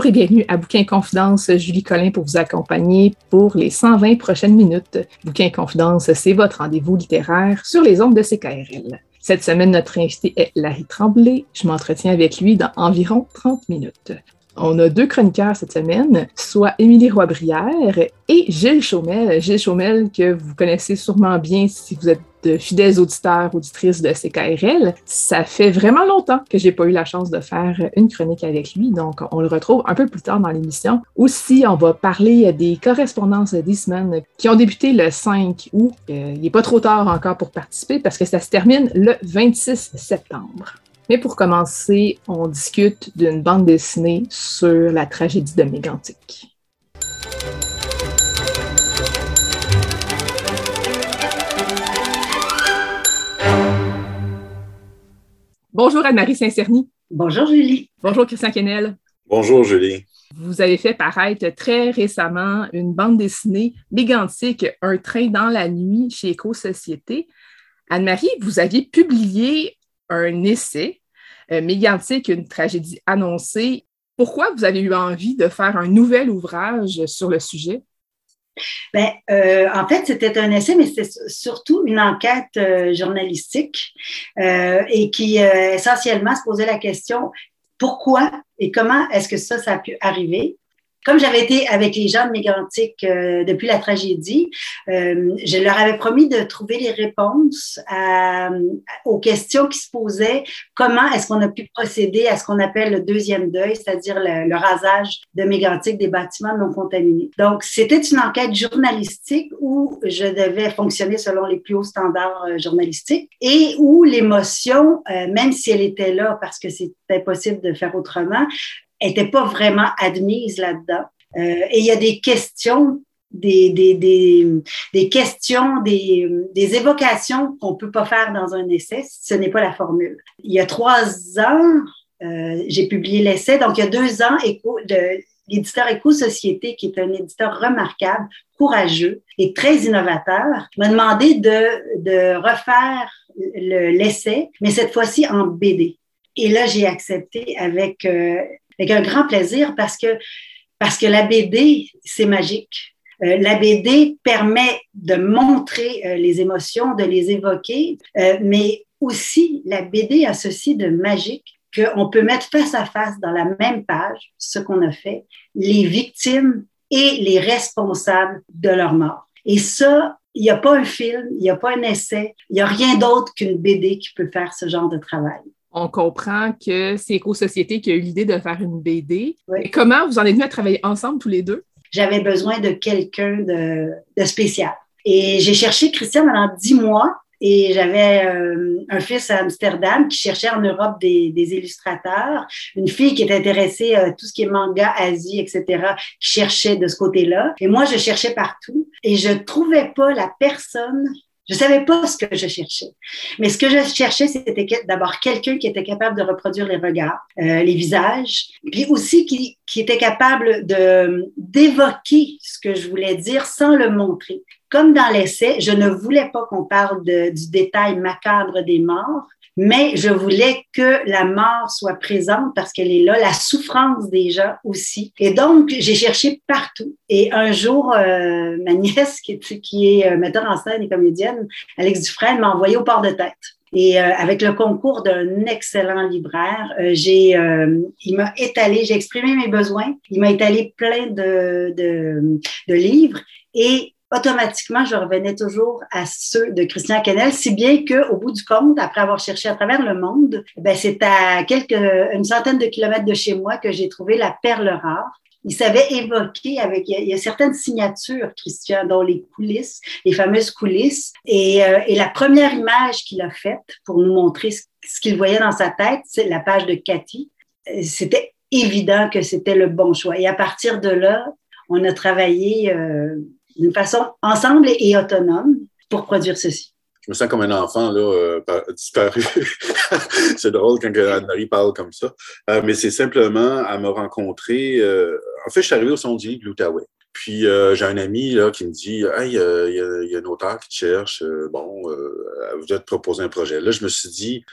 Bonjour et bienvenue à Bouquin Confidence. Julie Collin pour vous accompagner pour les 120 prochaines minutes. Bouquin Confidence, c'est votre rendez-vous littéraire sur les ondes de CKRL. Cette semaine, notre invité est Larry Tremblay. Je m'entretiens avec lui dans environ 30 minutes. On a deux chroniqueurs cette semaine, soit Émilie Roy-Brière et Gilles Chaumel. Gilles Chaumel, que vous connaissez sûrement bien si vous êtes de fidèles auditeurs, auditrices de CKRL. Ça fait vraiment longtemps que j'ai pas eu la chance de faire une chronique avec lui, donc on le retrouve un peu plus tard dans l'émission. Aussi, on va parler des correspondances d'Eastman qui ont débuté le 5 août. Euh, il n'est pas trop tard encore pour participer parce que ça se termine le 26 septembre. Mais pour commencer, on discute d'une bande dessinée sur la tragédie de Mégantic. Bonjour Anne-Marie Saint-Cerny. Bonjour Julie. Bonjour Christian Kennel. Bonjour Julie. Vous avez fait paraître très récemment une bande dessinée mégantique, Un train dans la nuit chez Éco-Société. Anne-Marie, vous aviez publié un essai euh, mégantique, une tragédie annoncée. Pourquoi vous avez eu envie de faire un nouvel ouvrage sur le sujet? Bien, euh, en fait, c'était un essai, mais c'était surtout une enquête euh, journalistique et qui essentiellement se posait la question pourquoi et comment est-ce que ça, ça a pu arriver? Comme j'avais été avec les gens de Mégantic euh, depuis la tragédie, euh, je leur avais promis de trouver les réponses à, aux questions qui se posaient. Comment est-ce qu'on a pu procéder à ce qu'on appelle le deuxième deuil, c'est-à-dire le, rasage de Mégantic des bâtiments non contaminés? Donc, c'était une enquête journalistique où je devais fonctionner selon les plus hauts standards euh, journalistiques et où l'émotion, même si elle était là parce que c'était impossible de faire autrement, n'était pas vraiment admise là-dedans. Euh, et il y a des questions, des, des, des, des questions, des, des évocations qu'on peut pas faire dans un essai. Ce n'est pas la formule. Il y a trois ans, euh, j'ai publié l'essai. Donc, il y a deux ans, l'éditeur Éco-Société, qui est un éditeur remarquable, courageux et très innovateur, m'a demandé de, de refaire l'essai, mais cette fois-ci en BD. Et là, j'ai accepté avec euh, avec un grand plaisir parce que, parce que la BD, c'est magique. Euh, la BD permet de montrer euh, les émotions, de les évoquer, euh, mais aussi la BD a ceci de magique qu'on peut mettre face à face dans la même page, ce qu'on a fait, les victimes et les responsables de leur mort. Et ça, il n'y a pas un film, il n'y a pas un essai, il n'y a rien d'autre qu'une BD qui peut faire ce genre de travail on comprend que c'est Éco-Société qui a eu l'idée de faire une BD. comment vous en êtes venus à travailler ensemble tous les deux? J'avais besoin de quelqu'un de, spécial. Et j'ai cherché Christian pendant dix mois et j'avais euh, un fils à Amsterdam qui cherchait en Europe des, illustrateurs, une fille qui était intéressée à tout ce qui est manga, Asie, etc., qui cherchait de ce côté-là. Et moi, je cherchais partout et je trouvais pas la personne je savais pas ce que je cherchais. Mais ce que je cherchais, c'était d'abord quelqu'un qui était capable de reproduire les regards, euh, les visages, puis aussi qui, qui était capable d'évoquer ce que je voulais dire sans le montrer. Comme dans l'essai, je ne voulais pas qu'on parle de, du détail macabre des morts, mais je voulais que la mort soit présente parce qu'elle est là, la souffrance des gens aussi. Et donc, j'ai cherché partout. Et un jour, euh, ma nièce, qui est, qui est euh, metteur en scène et comédienne, Alex Dufresne, m'a envoyé au port de tête. Et euh, avec le concours d'un excellent libraire, euh, j'ai, euh, il m'a étalé, j'ai exprimé mes besoins, il m'a étalé plein de, de, de livres et automatiquement, je revenais toujours à ceux de Christian Kennel, si bien qu'au bout du compte, après avoir cherché à travers le monde, ben, c'est à quelques, une centaine de kilomètres de chez moi que j'ai trouvé la perle rare. Il savait évoquer avec, il y a, certaines signatures, Christian, dont les coulisses, les fameuses coulisses. Et, euh, et la première image qu'il a faite pour nous montrer ce, qu'il voyait dans sa tête, c'est la page de Cathy. Euh, c'était évident que c'était le bon choix. Et à partir de là, on a travaillé euh, d'une façon ensemble et autonome pour produire ceci. Je me sens comme un enfant là, euh, disparu. c'est drôle quand Anne-Marie parle comme ça. Euh, mais c'est simplement à me rencontrer. Euh, en fait, je suis arrivé au sondier de l'Outaouais. Puis j'ai un ami qui me dit Hey, il y, a un auteur qui te cherche, bon, vous te proposer un projet. Là, je me suis dit,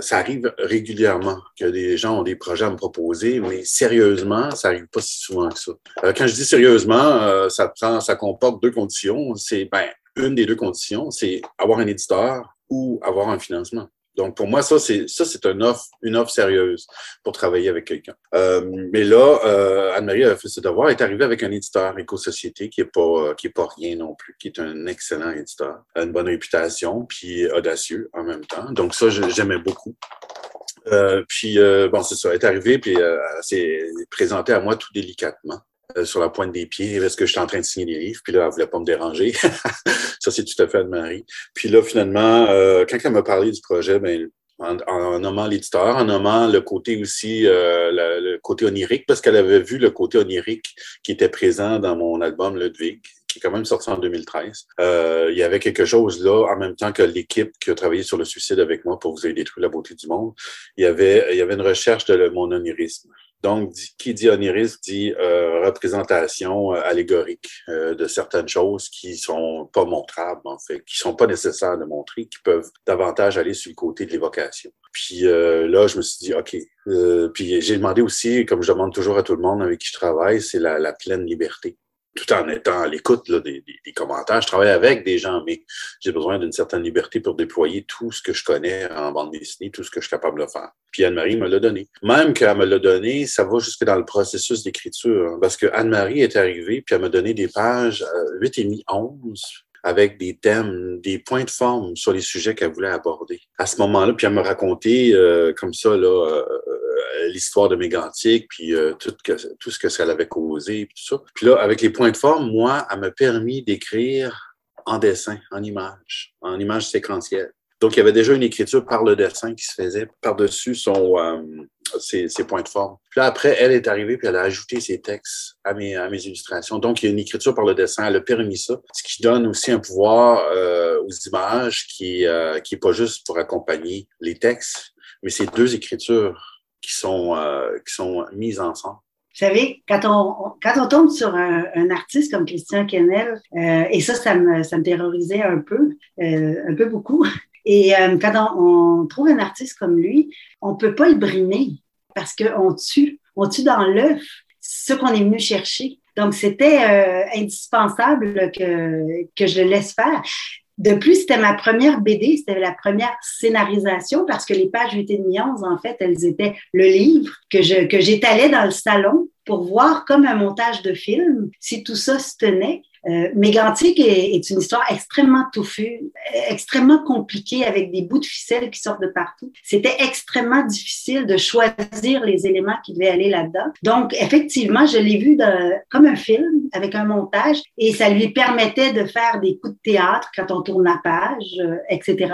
ça arrive régulièrement que des gens ont des projets à me proposer, mais sérieusement, ça arrive pas si souvent que ça. quand je dis sérieusement, ça prend, ça comporte deux conditions. C'est ben, une des deux conditions, c'est avoir un éditeur ou avoir un financement. Donc, pour moi, ça, c'est une offre, sérieuse pour travailler avec quelqu'un. Euh, mais là, euh, Anne-Marie a fait ses devoirs, est arrivée avec un éditeur éco-société qui est pas, qui est pas rien non plus, qui est un excellent éditeur, a une bonne réputation, puis audacieux en même temps. Donc, ça, j'aimais beaucoup. Euh, puis, bon, c'est ça, elle est arrivée, puis elle s'est présentée à moi tout délicatement. Euh, sur la pointe des pieds parce que j'étais en train de signer des livres? Puis là, elle voulait pas me déranger. ça, c'est tout à fait Anne-Marie. Puis là, finalement, euh, quand elle m'a parlé du projet, ben, en, nommant l'éditeur, en nommant le côté aussi, euh, le, côté onirique, parce qu'elle avait vu le côté onirique qui était présent dans mon album Ludwig, qui est quand même sorti en 2013. Euh, il y avait quelque chose là, en même temps que l'équipe qui a travaillé sur le suicide avec moi pour vous aider détruire la beauté du monde. Il y avait, il y avait une recherche de mon onirisme. Donc, qui dit onirisme dit euh, représentation euh, allégorique euh, de certaines choses qui sont pas montrables, en fait, qui sont pas nécessaires de montrer, qui peuvent davantage aller sur le côté de l'évocation. Puis là, je me suis dit, OK. puis j'ai demandé aussi, comme je demande toujours à tout le monde avec qui je travaille, c'est la, la pleine liberté tout en étant à l'écoute des, commentaires. Je travaille avec des gens, mais j'ai besoin d'une certaine liberté pour déployer tout ce que je connais en bande dessinée, tout ce que je suis capable de faire. Puis Anne-Marie me l'a donné. Même qu'elle me l'a donné, ça va jusque dans le processus d'écriture, hein, parce que Anne-Marie est arrivée, puis elle m'a donné des pages euh, 8 et demi, 11, avec des thèmes, des points de forme sur les sujets qu'elle voulait aborder. À ce moment-là, puis elle me racontait euh, comme ça là, euh, l'histoire de Mégantic, puis tout, tout ce que ça avait causé, puis tout ça. Puis là, avec les points de forme, moi, elle m'a permis d'écrire en dessin, en image, en image séquentielle. Donc, il y avait déjà une écriture par le dessin qui se faisait par-dessus son, ses, points de forme. Puis là, après, elle est arrivée, puis elle a ajouté ses textes à mes, à mes illustrations. Donc, il y a une écriture par le dessin. Elle a permis ça, ce qui donne aussi un pouvoir euh, aux images qui euh, qui pas juste pour accompagner les textes, mais c'est deux écritures qui sont euh, qui sont mises ensemble. Vous savez, quand on, quand on tombe sur un, artiste comme Christian Kennel, euh, et ça, ça me, ça me terrorisait un peu, euh, un peu beaucoup, et quand on, trouve un artiste comme lui, on peut pas le brimer parce qu'on tue, on tue dans l'œuf ce qu'on est venu chercher. Donc, c'était indispensable que, que je le laisse faire. De plus, c'était ma première BD, c'était la première scénarisation parce que les pages 8 et demi 11, en fait, elles étaient le livre que je, que j'étalais dans le salon pour voir comme un montage de film si tout ça se tenait. Euh, Mégantic est, est, une histoire extrêmement touffue, extrêmement compliquée avec des bouts de ficelle qui sortent de partout. C'était extrêmement difficile de choisir les éléments qui devaient aller là-dedans. Donc, effectivement, je l'ai vu de, comme un film avec un montage et ça lui permettait de faire des coups de théâtre quand on tourne la page, euh, etc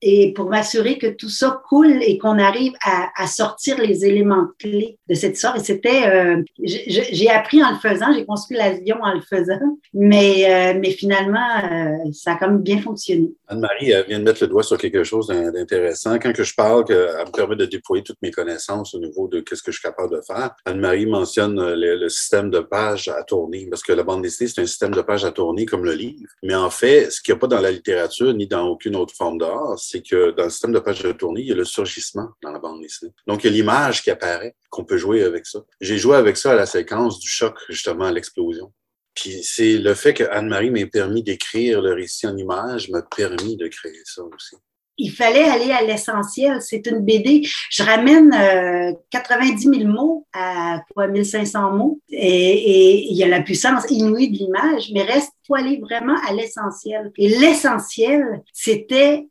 et pour m'assurer que tout ça coule et qu'on arrive à, à, sortir les éléments clés de cette sorte. Et c'était, euh, j'ai appris en le faisant, j'ai construit l'avion en le faisant, mais, euh, mais finalement, euh, ça a même bien fonctionné. Anne-Marie vient de mettre le doigt sur quelque chose d'intéressant. Quand que je parle, qu'elle me permet de déployer toutes mes connaissances au niveau de ce que je suis capable de faire, Anne-Marie mentionne le, le, système de pages à tourner, parce que la bande dessinée, c'est un système de pages à tourner comme le livre. Mais en fait, ce qu'il n'y a pas dans la littérature ni dans aucune autre forme d'art, c'est que dans le système de page de tournée, il y a le surgissement dans la bande dessinée. Donc, il y a l'image qui apparaît, qu'on peut jouer avec ça. J'ai joué avec ça à la séquence du choc, justement, à l'explosion. Puis c'est le fait que Anne-Marie m'ait permis d'écrire le récit en image m'a permis de créer ça aussi. Il fallait aller à l'essentiel. C'est une BD. Je ramène 90 000 mots à quoi, 1500 mots et, il y a la puissance inouïe de l'image, mais reste, faut aller vraiment à l'essentiel. Et l'essentiel, c'était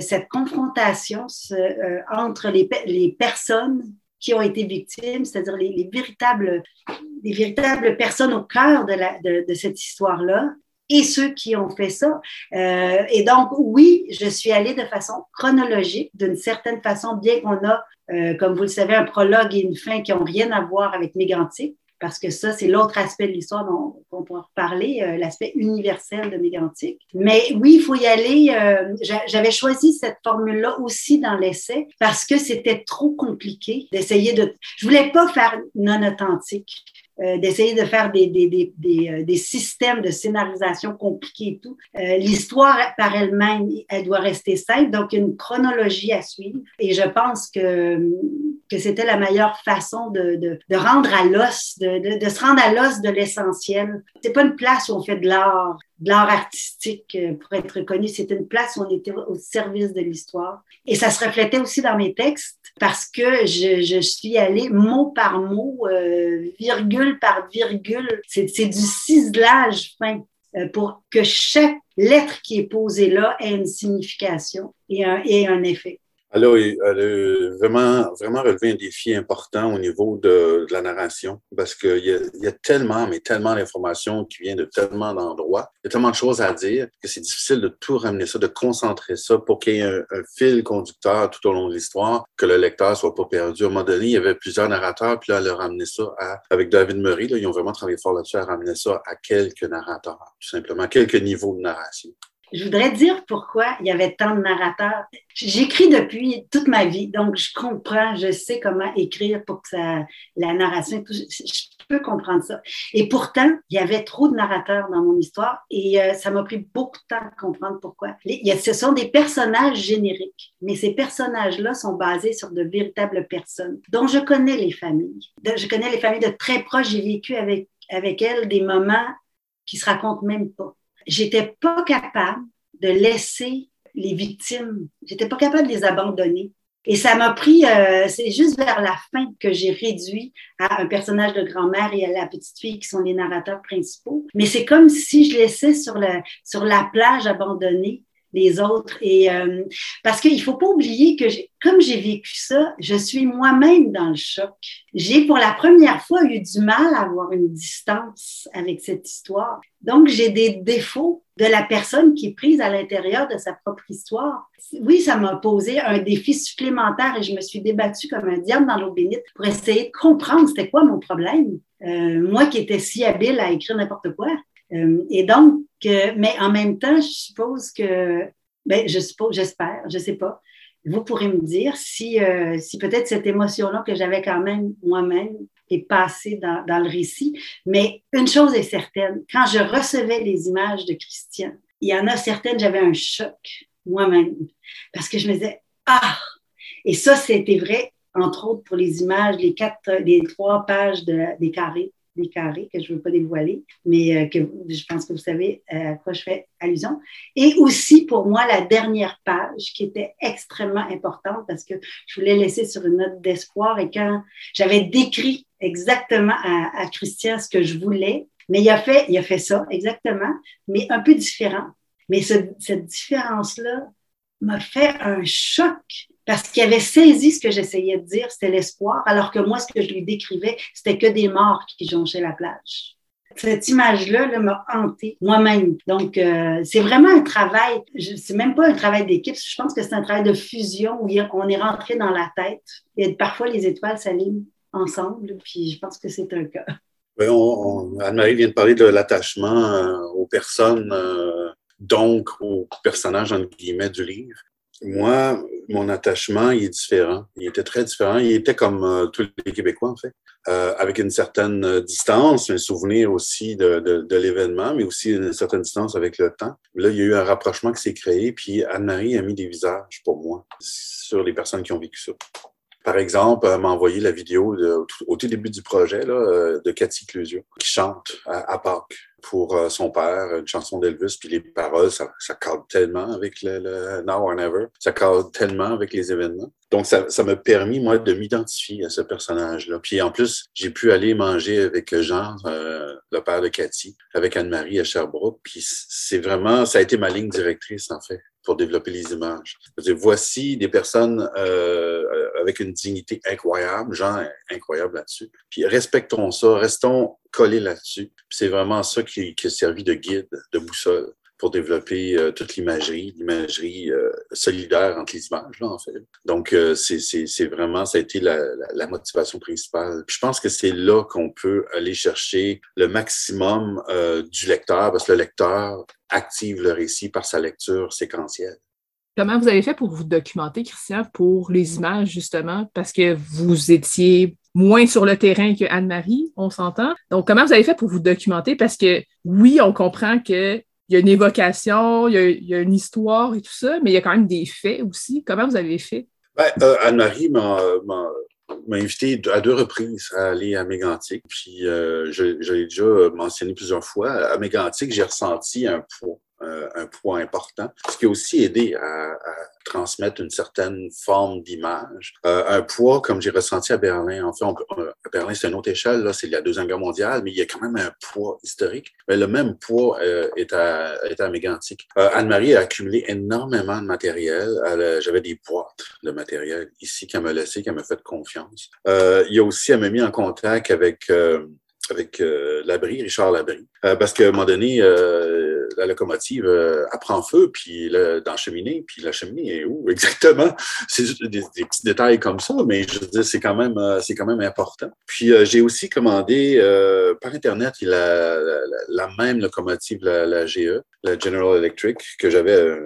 cette confrontation entre les, les personnes qui ont été victimes, c'est-à-dire les, véritables, les véritables personnes au cœur de cette histoire-là, et ceux qui ont fait ça. Euh, et donc, oui, je suis allée de façon chronologique, d'une certaine façon, bien qu'on a, euh, comme vous le savez, un prologue et une fin qui n'ont rien à voir avec Mégantic parce que ça, c'est l'autre aspect de l'histoire dont on pourra reparler, euh, l'aspect universel de Mégantic. Mais oui, il faut y aller. Euh, j'avais choisi cette formule-là aussi dans l'essai parce que c'était trop compliqué d'essayer de... Je voulais pas faire non authentique. Euh, d'essayer de faire des, des, des, des, euh, des systèmes de scénarisation compliqués et tout. Euh, L'histoire par elle-même, elle doit rester simple, donc une chronologie à suivre. Et je pense que, que c'était la meilleure façon de, de, de rendre à l'os, de, de, se rendre à l'os de l'essentiel. C'est pas une place où on fait de l'art, de l'art artistique pour être reconnu. C'est une place où on était au service de l'histoire. Et ça se reflétait aussi dans mes textes parce que je, je suis allée mot par mot, euh, virgule par virgule. C'est du ciselage fin euh, pour que chaque lettre qui est posée là ait une signification et un, et un effet. Elle a, elle a, vraiment, vraiment relevé un défi important au niveau de, de la narration parce qu'il y, y a tellement, mais tellement d'informations qui viennent de tellement d'endroits. Il y a tellement de choses à dire que c'est difficile de tout ramener ça, de concentrer ça pour qu'il y ait un, un, fil conducteur tout au long de l'histoire, que le lecteur soit pas perdu. À un moment donné, il y avait plusieurs narrateurs, puis là, elle a ramené ça à, avec David Murray, là, ils ont vraiment travaillé fort là-dessus à ramener ça à quelques narrateurs, tout simplement, quelques niveaux de narration. Je voudrais dire pourquoi il y avait tant de narrateurs. J'écris depuis toute ma vie, donc je comprends, je sais comment écrire pour que ça, la narration, je peux comprendre ça. Et pourtant, il y avait trop de narrateurs dans mon histoire et euh, ça m'a pris beaucoup de temps de comprendre pourquoi. Ce sont des personnages génériques, mais ces personnages-là sont basés sur de véritables personnes dont je connais les familles. Je connais les familles de très proches, j'ai vécu avec, avec elles des moments qui se racontent même pas j'étais pas capable de laisser les victimes, j'étais pas capable de les abandonner. Et ça m'a pris, euh, c'est juste vers la fin que j'ai réduit à un personnage de grand-mère et à la petite fille qui sont les narrateurs principaux. Mais c'est comme si je laissais sur, la sur la plage abandonnée les autres. Et euh, parce qu'il faut pas oublier que comme j'ai vécu ça, je suis moi-même dans le choc. J'ai pour la première fois eu du mal à avoir une distance avec cette histoire. Donc j'ai des défauts de la personne qui est prise à l'intérieur de sa propre histoire. Oui, ça m'a posé un défi supplémentaire et je me suis débattue comme un diable dans l'eau bénite pour essayer de comprendre c'était quoi mon problème. Euh, moi qui étais si habile à écrire n'importe quoi. Euh, et donc, mais en même temps, je suppose que, ben, je suppose, j'espère, je sais pas. Vous pourrez me dire si, euh, si peut-être cette émotion-là que j'avais quand même moi-même est passée dans, le récit. Mais une chose est certaine, quand je recevais les images de Christian, il y en a certaines, j'avais un choc moi-même parce que je me disais, ah! Et ça, c'était vrai, entre autres, pour les images, les quatre, les trois pages de, des carrés des carrés que je ne veux pas dévoiler, mais euh, que je pense que vous savez euh, à quoi je fais allusion. Et aussi pour moi, la dernière page qui était extrêmement importante parce que je voulais laisser sur une note d'espoir et quand j'avais décrit exactement à, Christian ce que je voulais, mais il a fait, il a fait ça exactement, mais un peu différent. Mais ce, cette différence-là m'a fait un choc parce qu'il avait saisi ce que j'essayais de dire, c'était l'espoir, alors que moi, ce que je lui décrivais, c'était que des morts qui jonchaient la plage. Cette image-là m'a hantée moi-même. Donc, euh, c'est vraiment un travail, c'est même pas un travail d'équipe, je pense que c'est un travail de fusion où on est rentré dans la tête et parfois les étoiles s'alignent ensemble, puis je pense que c'est un cas. Anne-Marie vient de parler de l'attachement euh, aux personnes, euh, donc aux personnages, entre guillemets, du livre moi, mon attachement, il est différent. Il était très différent. Il était comme euh, tous les Québécois, en fait, euh, avec une certaine euh, distance, un souvenir aussi de, de, de l'événement, mais aussi une certaine distance avec le temps. Là, il y a eu un rapprochement qui s'est créé, puis Anne-Marie a mis des visages pour moi sur les personnes qui ont vécu ça. Par exemple, elle m'a envoyé la vidéo au tout début du projet là, de Cathy Clusio qui chante à, Pâques pour euh, son père, une chanson d'Elvis, puis les paroles, ça, cadre tellement avec le, Now or Never, ça cadre tellement avec les événements. Donc, ça, ça m'a permis, moi, de m'identifier à ce personnage-là. Puis, en plus, j'ai pu aller manger avec Jean, euh, le père de Cathy, avec Anne-Marie à Sherbrooke. Puis, c'est vraiment, ça a été ma ligne directrice, en fait pour développer les images. Voici des personnes euh, avec une dignité incroyable, gens incroyables là-dessus. Puis respectons ça, restons collés là-dessus. C'est vraiment ça qui, qui a servi de guide, de boussole pour développer euh, toute l'imagerie, l'imagerie euh, solidaire entre les images, là, en fait. Donc, euh, c'est vraiment, ça a été la, motivation principale. Je pense que c'est là qu'on peut aller chercher le maximum euh, du lecteur, parce que le lecteur active le récit par sa lecture séquentielle. Comment vous avez fait pour vous documenter, Christian, pour les images, justement, parce que vous étiez moins sur le terrain que Anne-Marie, on s'entend. Donc, comment vous avez fait pour vous documenter? Parce que oui, on comprend que il y a une évocation, il y a, une histoire et tout ça, mais il y a quand même des faits aussi. Comment vous avez fait? Ben, euh, Anne-Marie m'a invité à deux reprises à aller à Mégantic. Puis, euh, je, l'ai déjà mentionné plusieurs fois. À Mégantic, j'ai ressenti un poids euh, un poids important, ce qui a aussi aidé à transmettre une certaine forme d'image. Euh, un poids, comme j'ai ressenti à Berlin, en fait, on, à Berlin, c'est une autre échelle, là, c'est la Deuxième Guerre mondiale, mais il y a quand même un poids historique. Mais le même poids euh, est, à, est à Mégantic. Euh, Anne-Marie a accumulé énormément de matériel. J'avais des boîtes de matériel ici qu'elle m'a laissé, qu'elle m'a fait confiance. Euh, il y a aussi, elle m'a mis en contact avec avec euh, Labrie, Richard Labrie, euh, parce qu'à un moment donné, euh, la locomotive euh, apprend feu, puis là, dans la cheminée, puis la cheminée est où exactement? C'est des, des, petits détails comme ça, mais je veux dire, c'est quand même, euh, c'est quand même important. Puis euh, j'ai aussi commandé par Internet la, la, la, même locomotive, la, la, GE, la General Electric, que j'avais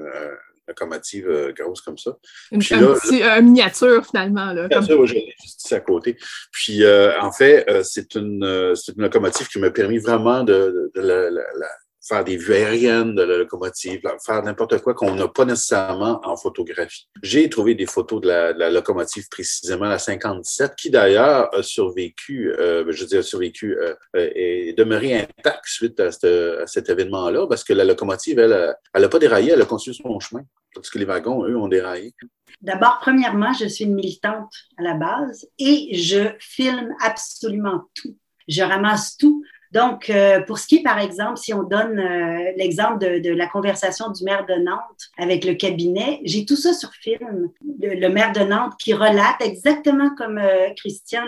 locomotive euh, grosse comme ça. Une, Puis, un là, petit, miniature, finalement. Là, miniature, comme... juste ici à côté. Puis, euh, en fait, euh, c'est une, euh, une locomotive qui m'a permis vraiment de, de, de la, la, la, faire des vues aériennes de la locomotive, faire n'importe quoi qu'on n'a pas nécessairement en photographie. J'ai trouvé des photos de la, locomotive, précisément la 57, qui d'ailleurs a survécu, euh, je veux dire, survécu, euh, est demeuré intacte suite à cet événement-là, parce que la locomotive, elle, elle n'a pas déraillé, elle a continué son chemin, parce que les wagons, eux, ont déraillé. D'abord, premièrement, je suis une militante à la base et je filme absolument tout. Je ramasse tout. Donc, euh, pour ce qui est, par exemple, si on donne euh, l'exemple de, de, la conversation du maire de Nantes avec le cabinet, j'ai tout ça sur film. Le, le, maire de Nantes qui relate exactement comme euh, Christian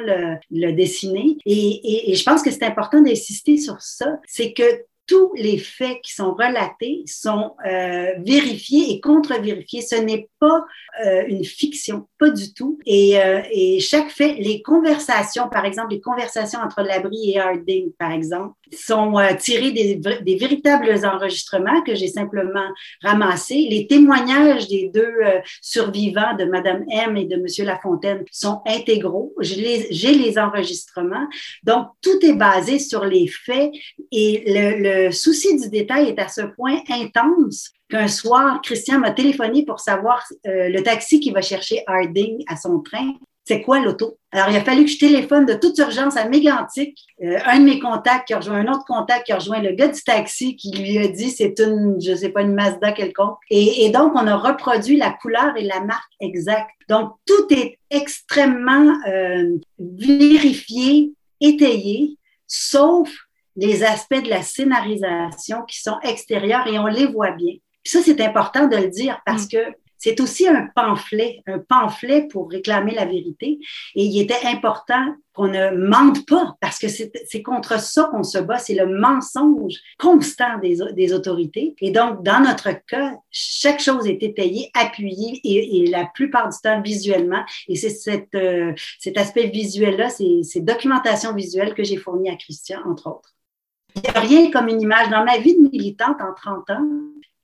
le, dessiné. Et, et, et je pense que c'est important d'insister sur ça, c'est que tous les faits qui sont relatés sont euh, vérifiés et contre-vérifiés. Ce n'est pas euh, une fiction, pas du tout. Et, euh, et, chaque fait, les conversations, par exemple, les conversations entre Labrie et Harding, par exemple, sont euh, tirées des, des, véritables enregistrements que j'ai simplement ramassés. Les témoignages des deux euh, survivants de Madame M et de Monsieur Lafontaine sont intégraux. J'ai les, les enregistrements. Donc, tout est basé sur les faits et le le souci du détail est à ce point intense qu'un soir, Christian m'a téléphoné pour savoir euh, le taxi qui va chercher Harding à son train. C'est quoi l'auto? Alors, il a fallu que je téléphone de toute urgence à Mégantic, euh, un de mes contacts qui a rejoint un autre contact qui a rejoint le gars du taxi qui lui a dit c'est une, je sais pas, une Mazda quelconque. Et, et, donc, on a reproduit la couleur et la marque exacte. Donc, tout est extrêmement euh, vérifié, étayé, sauf les aspects de la scénarisation qui sont extérieurs et on les voit bien. Puis ça, c'est important de le dire parce mm. que c'est aussi un pamphlet, un pamphlet pour réclamer la vérité. Et il était important qu'on ne mente pas parce que c'est contre ça qu'on se bat, c'est le mensonge constant des, autorités. Et donc, dans notre cas, chaque chose est étayée, appuyée et, la plupart du temps visuellement. Et c'est euh, cet aspect visuel-là, c'est cette documentation visuelle que j'ai fournie à Christian, entre autres. Il n'y a rien comme une image. Dans ma vie de militante en 30 ans,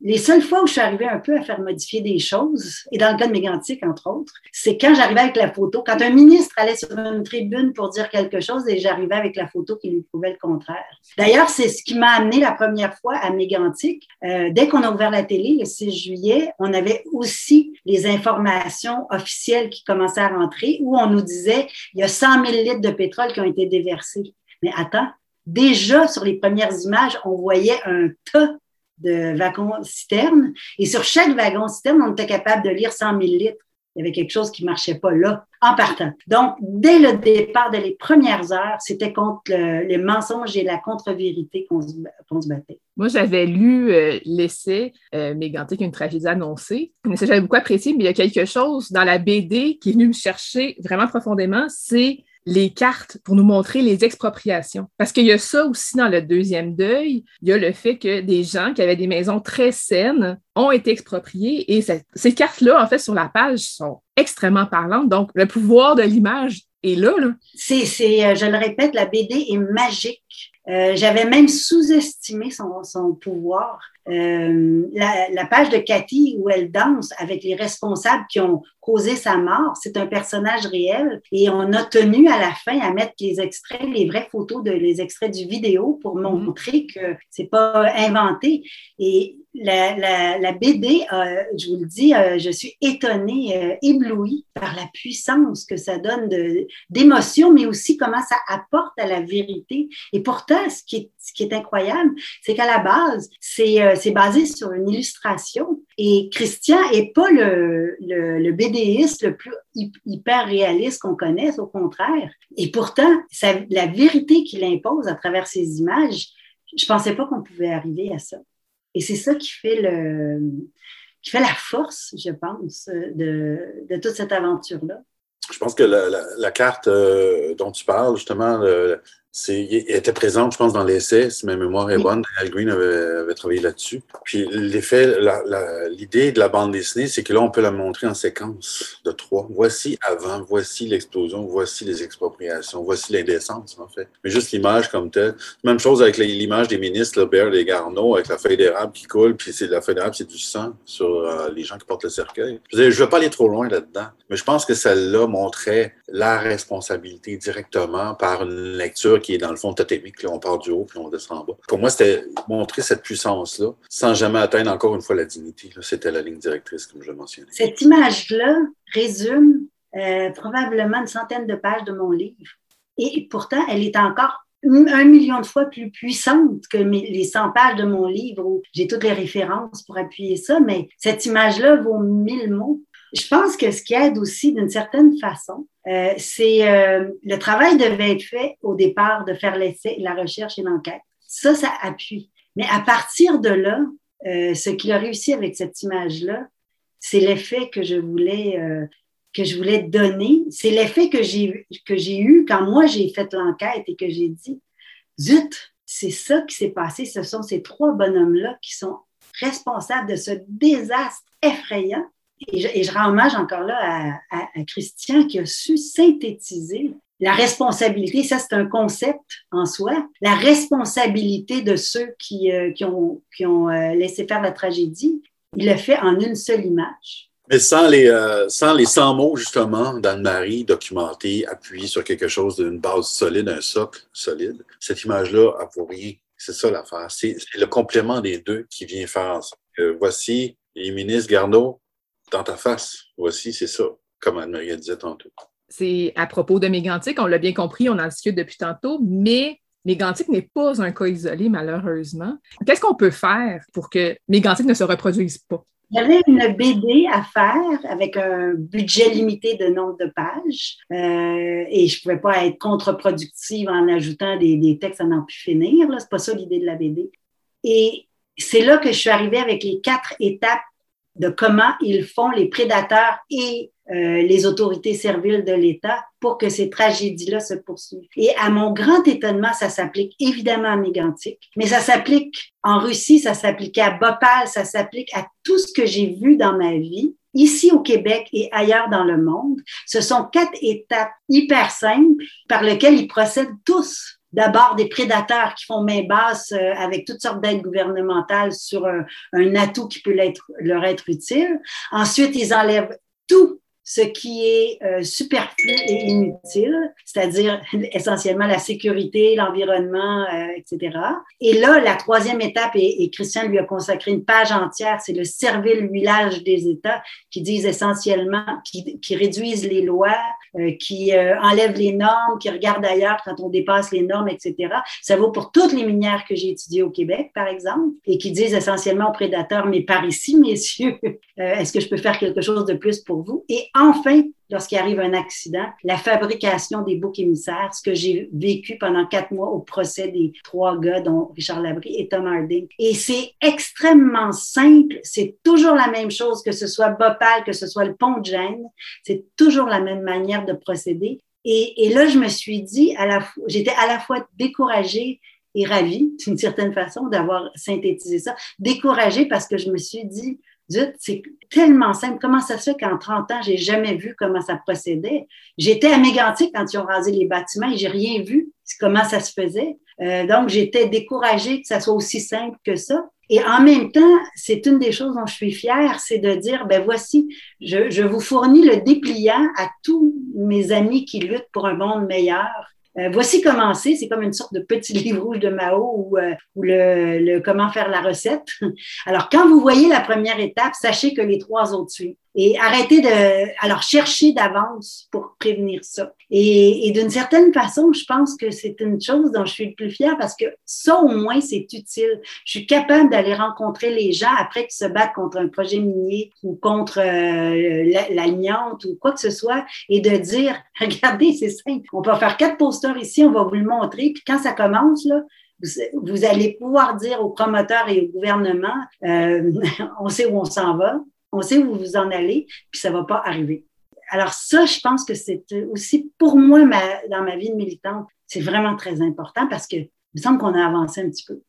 les seules fois où je suis arrivée un peu à faire modifier des choses, et dans le cas de Mégantic, entre autres, c'est quand j'arrivais avec la photo, quand un ministre allait sur une tribune pour dire quelque chose et j'arrivais avec la photo qui lui prouvait le contraire. D'ailleurs, c'est ce qui m'a amené la première fois à Mégantic. Euh, dès qu'on a ouvert la télé, le 6 juillet, on avait aussi les informations officielles qui commençaient à rentrer où on nous disait il y a 100 000 litres de pétrole qui ont été déversés. Mais attends, déjà sur les premières images, on voyait un tas de wagons-citernes. Et sur chaque wagon-citerne, on était capable de lire 100 000 litres. Il y avait quelque chose qui ne marchait pas là, en partant. Donc, dès le départ, dès les premières heures, c'était contre le, les mensonges et la contre-vérité qu'on se, battait. Moi, j'avais lu euh, l'essai euh, Mégantique, une tragédie annoncée. J'avais beaucoup apprécié, mais il y a quelque chose dans la BD qui est venu me chercher vraiment profondément, c'est les cartes pour nous montrer les expropriations. Parce qu'il y a ça aussi dans le deuxième deuil. Il y a le fait que des gens qui avaient des maisons très saines ont été expropriés et ces cartes-là, en fait, sur la page, sont extrêmement parlantes. Donc, le pouvoir de l'image est là. là. C'est, euh, je le répète, la BD est magique. Euh, j'avais même sous-estimé son pouvoir. Euh, la, la, page de Cathy où elle danse avec les responsables qui ont causé sa mort, c'est un personnage réel et on a tenu à la fin à mettre les extraits, les vraies photos de les extraits du vidéo pour mm-hmm. montrer que c'est pas inventé. Et la, la, la BD, euh, je vous le dis, euh, je suis étonnée, éblouie par la puissance que ça donne d'émotion, mais aussi comment ça apporte à la vérité. Et pourtant, ce qui est, ce qui est incroyable, c'est qu'à la base, c'est basé sur une illustration. Et Christian est pas le, le, le BDiste le plus hyper réaliste qu'on connaisse, au contraire. Et pourtant, la vérité qu'il impose à travers ces images, je pensais pas qu'on pouvait arriver à ça. Et c'est ça qui fait le qui fait la force, je pense, de, de toute cette aventure-là. Je pense que la, carte euh, dont tu parles, justement, il était présent, je pense, dans l'essai, si ma mémoire est bonne. Al Green avait, avait travaillé là-dessus. Puis l'effet, l'idée de la bande dessinée, c'est que là, on peut la montrer en séquence de trois. Voici avant, voici l'explosion, voici les expropriations, voici l'indécence, en fait. Mais juste l'image comme telle. Même chose avec l'image des ministres, le Baird et Garneau, avec la feuille d'érable qui coule, puis c'est la feuille d'érable, c'est du sang sur euh, les gens qui portent le cercueil. Je ne veux pas aller trop loin là-dedans, mais je pense que celle-là montrait la responsabilité directement par une lecture qui est dans le fond totémique. Là, on part du haut puis on descend en bas. Pour moi, c'était montrer cette puissance-là sans jamais atteindre encore une fois la dignité. C'était la ligne directrice, comme je mentionnais. Cette image-là résume euh, probablement une centaine de pages de mon livre. Et pourtant, elle est encore un million de fois plus puissante que les 100 pages de mon livre où j'ai toutes les références pour appuyer ça, mais cette image-là vaut mille mots. Je pense que ce qui aide aussi d'une certaine façon, euh, c'est euh, le travail devait être fait au départ de faire l'essai, la recherche et l'enquête. Ça, ça appuie. Mais à partir de là, euh, ce qu'il a réussi avec cette image-là, c'est l'effet que je voulais que je voulais donner. C'est l'effet que j'ai que j'ai eu quand moi j'ai fait l'enquête et que j'ai dit zut, c'est ça qui s'est passé. Ce sont ces trois bonhommes-là qui sont responsables de ce désastre effrayant et je, rends hommage encore là à, Christian qui a su synthétiser la responsabilité, ça c'est un concept en soi, la responsabilité de ceux qui, euh, qui ont, qui ont euh, laissé faire la tragédie, il le fait en une seule image. Mais sans les, euh, sans les 100 mots, justement, d'Anne-Marie documentés, appuyés sur quelque chose d'une base solide, un socle solide, cette image-là, elle vaut rien. C'est ça l'affaire. C'est le complément des deux qui vient faire voici les ministres Garneau, dans ta face. Voici, c'est ça, comme Anne-Marie disait tantôt. C'est à propos de Mégantic, on l'a bien compris, on en discute depuis tantôt, mais Mégantic n'est pas un cas isolé, malheureusement. Qu'est-ce qu'on peut faire pour que Mégantic ne se reproduise pas? Il y avait une BD à faire avec un budget limité de nombre de pages euh, et je ne pouvais pas être contre-productive en ajoutant des, des, textes à n'en plus finir. Ce n'est pas ça l'idée de la BD. Et c'est là que je suis arrivée avec les quatre étapes de comment ils font les prédateurs et euh, les autorités serviles de l'État pour que ces tragédies-là se poursuivent. Et à mon grand étonnement, ça s'applique évidemment à Mégantic, mais ça s'applique en Russie, ça s'applique à Bhopal, ça s'applique à tout ce que j'ai vu dans ma vie. Ici au Québec et ailleurs dans le monde, ce sont quatre étapes hyper simples par lesquelles ils procèdent tous d'abord des prédateurs qui font main basse euh, avec toutes sortes d'aides gouvernementales sur un, un atout qui peut leur être utile. Ensuite, ils enlèvent tout ce qui est euh, superflu et inutile, c'est-à-dire essentiellement la sécurité, l'environnement, euh, etc. Et là, la troisième étape, et, Christian lui a consacré une page entière, c'est le servile huilage des États qui disent essentiellement, qui, qui réduisent les lois, euh, qui enlèvent les normes, qui regardent ailleurs quand on dépasse les normes, etc. Ça vaut pour toutes les minières que j'ai étudiées au Québec, par exemple, et qui disent essentiellement aux prédateurs, mais par ici, messieurs, est-ce que je peux faire quelque chose de plus pour vous? Et enfin, lorsqu'il arrive un accident, la fabrication des boucs émissaires, ce que j'ai vécu pendant quatre mois au procès des trois gars, dont Richard Labry et Tom Harding. Et c'est extrêmement simple. C'est toujours la même chose, que ce soit Bhopal, que ce soit le pont de Gênes. C'est toujours la même manière de procéder. Et, et là, je me suis dit, à la j'étais à la fois découragée et ravie, d'une certaine façon, d'avoir synthétisé ça. Découragée parce que je me suis dit, c'est tellement simple. Comment ça se fait qu'en 30 ans, j'ai jamais vu comment ça procédait? J'étais à Mégantic quand ils ont rasé les bâtiments et j'ai rien vu comment ça se faisait. Euh, donc, j'étais découragée que ça soit aussi simple que ça. Et en même temps, c'est une des choses dont je suis fière, c'est de dire, ben voici, je, je vous fournis le dépliant à tous mes amis qui luttent pour un monde meilleur. Euh, voici comment c'est. C'est comme une sorte de petit livre rouge de Mao ou, euh, le, comment faire la recette. Alors, quand vous voyez la première étape, sachez que les trois autres suivent. Et arrêtez de, alors chercher d'avance pour prévenir ça. Et, et d'une certaine façon, je pense que c'est une chose dont je suis le plus fière parce que ça, au moins, c'est utile. Je suis capable d'aller rencontrer les gens après qu'ils se battent contre un projet minier ou contre euh, ou quoi que ce soit et de dire, regardez, c'est simple. On va faire quatre posters ici, on va vous le montrer. Puis quand ça commence, là, vous, allez pouvoir dire aux promoteurs et au gouvernement, euh, on sait où on s'en va on sait où vous en allez, puis ça va pas arriver. Alors ça, je pense que c'est aussi pour moi dans ma vie de militante, c'est vraiment très important parce que il me semble qu'on a avancé un petit peu.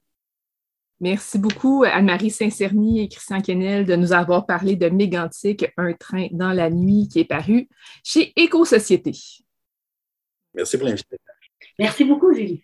Merci beaucoup, Anne-Marie Saint-Cerny et Christian Kennel, de nous avoir parlé de Mégantic, un train dans la nuit qui est paru chez Éco-Société. Merci pour l'invitation. Merci beaucoup, Julie.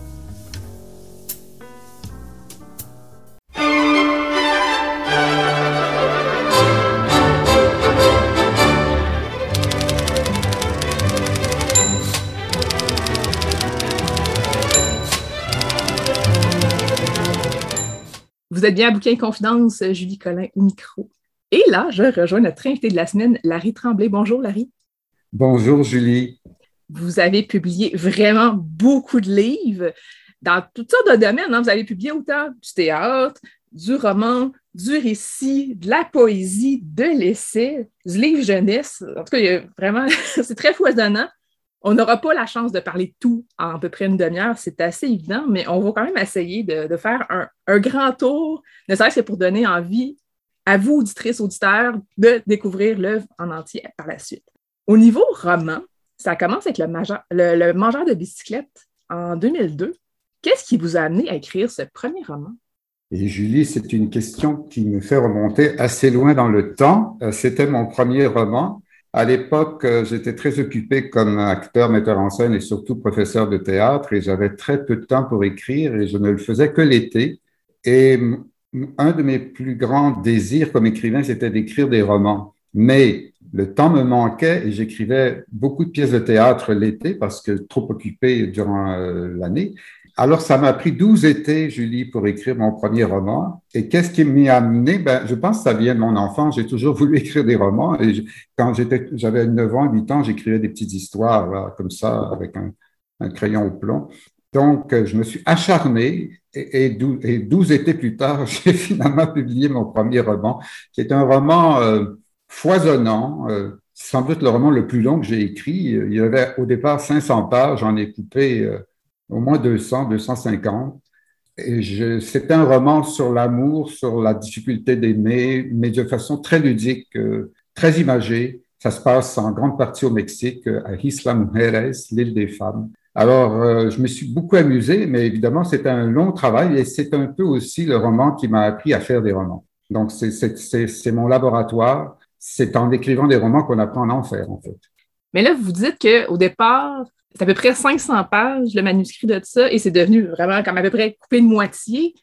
Vous êtes bien à Bouquin Confidence, Julie Collin au micro. Et là, je rejoins notre invité de la semaine, Larry Tremblay. Bonjour, Larry. Bonjour, Julie. Vous avez publié vraiment beaucoup de livres dans toutes sortes de domaines. Hein. Vous avez publié autant du théâtre, du roman, du récit, de la poésie, de l'essai, du livre jeunesse. En tout cas, vraiment, c'est très foisonnant. On n'aura pas la chance de parler tout en à peu près une demi-heure, c'est assez évident, mais on va quand même essayer de, faire un, grand tour, ne serait-ce que pour donner envie à vous, auditrices, auditeurs, de découvrir l'œuvre en entier par la suite. Au niveau roman, ça commence avec le, le Mangeur de bicyclette en 2002. Qu'est-ce qui vous a amené à écrire ce premier roman? Et Julie, c'est une question qui me fait remonter assez loin dans le temps. Euh, c'était mon premier roman. À l'époque, euh, j'étais très occupé comme acteur, metteur en scène et surtout professeur de théâtre et j'avais très peu de temps pour écrire et je ne le faisais que l'été. Et un de mes plus grands désirs comme écrivain, c'était d'écrire des romans. Mais le temps me manquait et j'écrivais beaucoup de pièces de théâtre l'été parce que trop occupé durant euh, l'année. Alors, ça m'a pris 12 étés, Julie, pour écrire mon premier roman. Et qu'est-ce qui m'y a amené? Ben, je pense que ça vient de mon enfance. J'ai toujours voulu écrire des romans. Et quand j'étais, j'avais 9 ans, 8 ans, j'écrivais des petites histoires, comme ça, avec un, crayon au plomb. Donc, je me suis acharné et, et, 12, étés plus tard, j'ai finalement publié mon premier roman, qui est un roman euh, foisonnant, euh, sans doute le roman le plus long que j'ai écrit. Il y avait au départ 500 pages, j'en ai coupé euh, au moins 200, 250. c'est un roman sur l'amour, sur la difficulté d'aimer, mais de façon très ludique, euh, très imagée. Ça se passe en grande partie au Mexique, à Isla Mujeres, l'île des femmes. Alors, euh, je me suis beaucoup amusé, mais évidemment, c'est un long travail et c'est un peu aussi le roman qui m'a appris à faire des romans. Donc, c'est mon laboratoire. C'est en écrivant des romans qu'on apprend à en faire, en fait. Mais là, vous dites qu'au départ, c'est à peu près 500 pages, le manuscrit de ça, et c'est devenu vraiment comme à peu près coupé de moitié.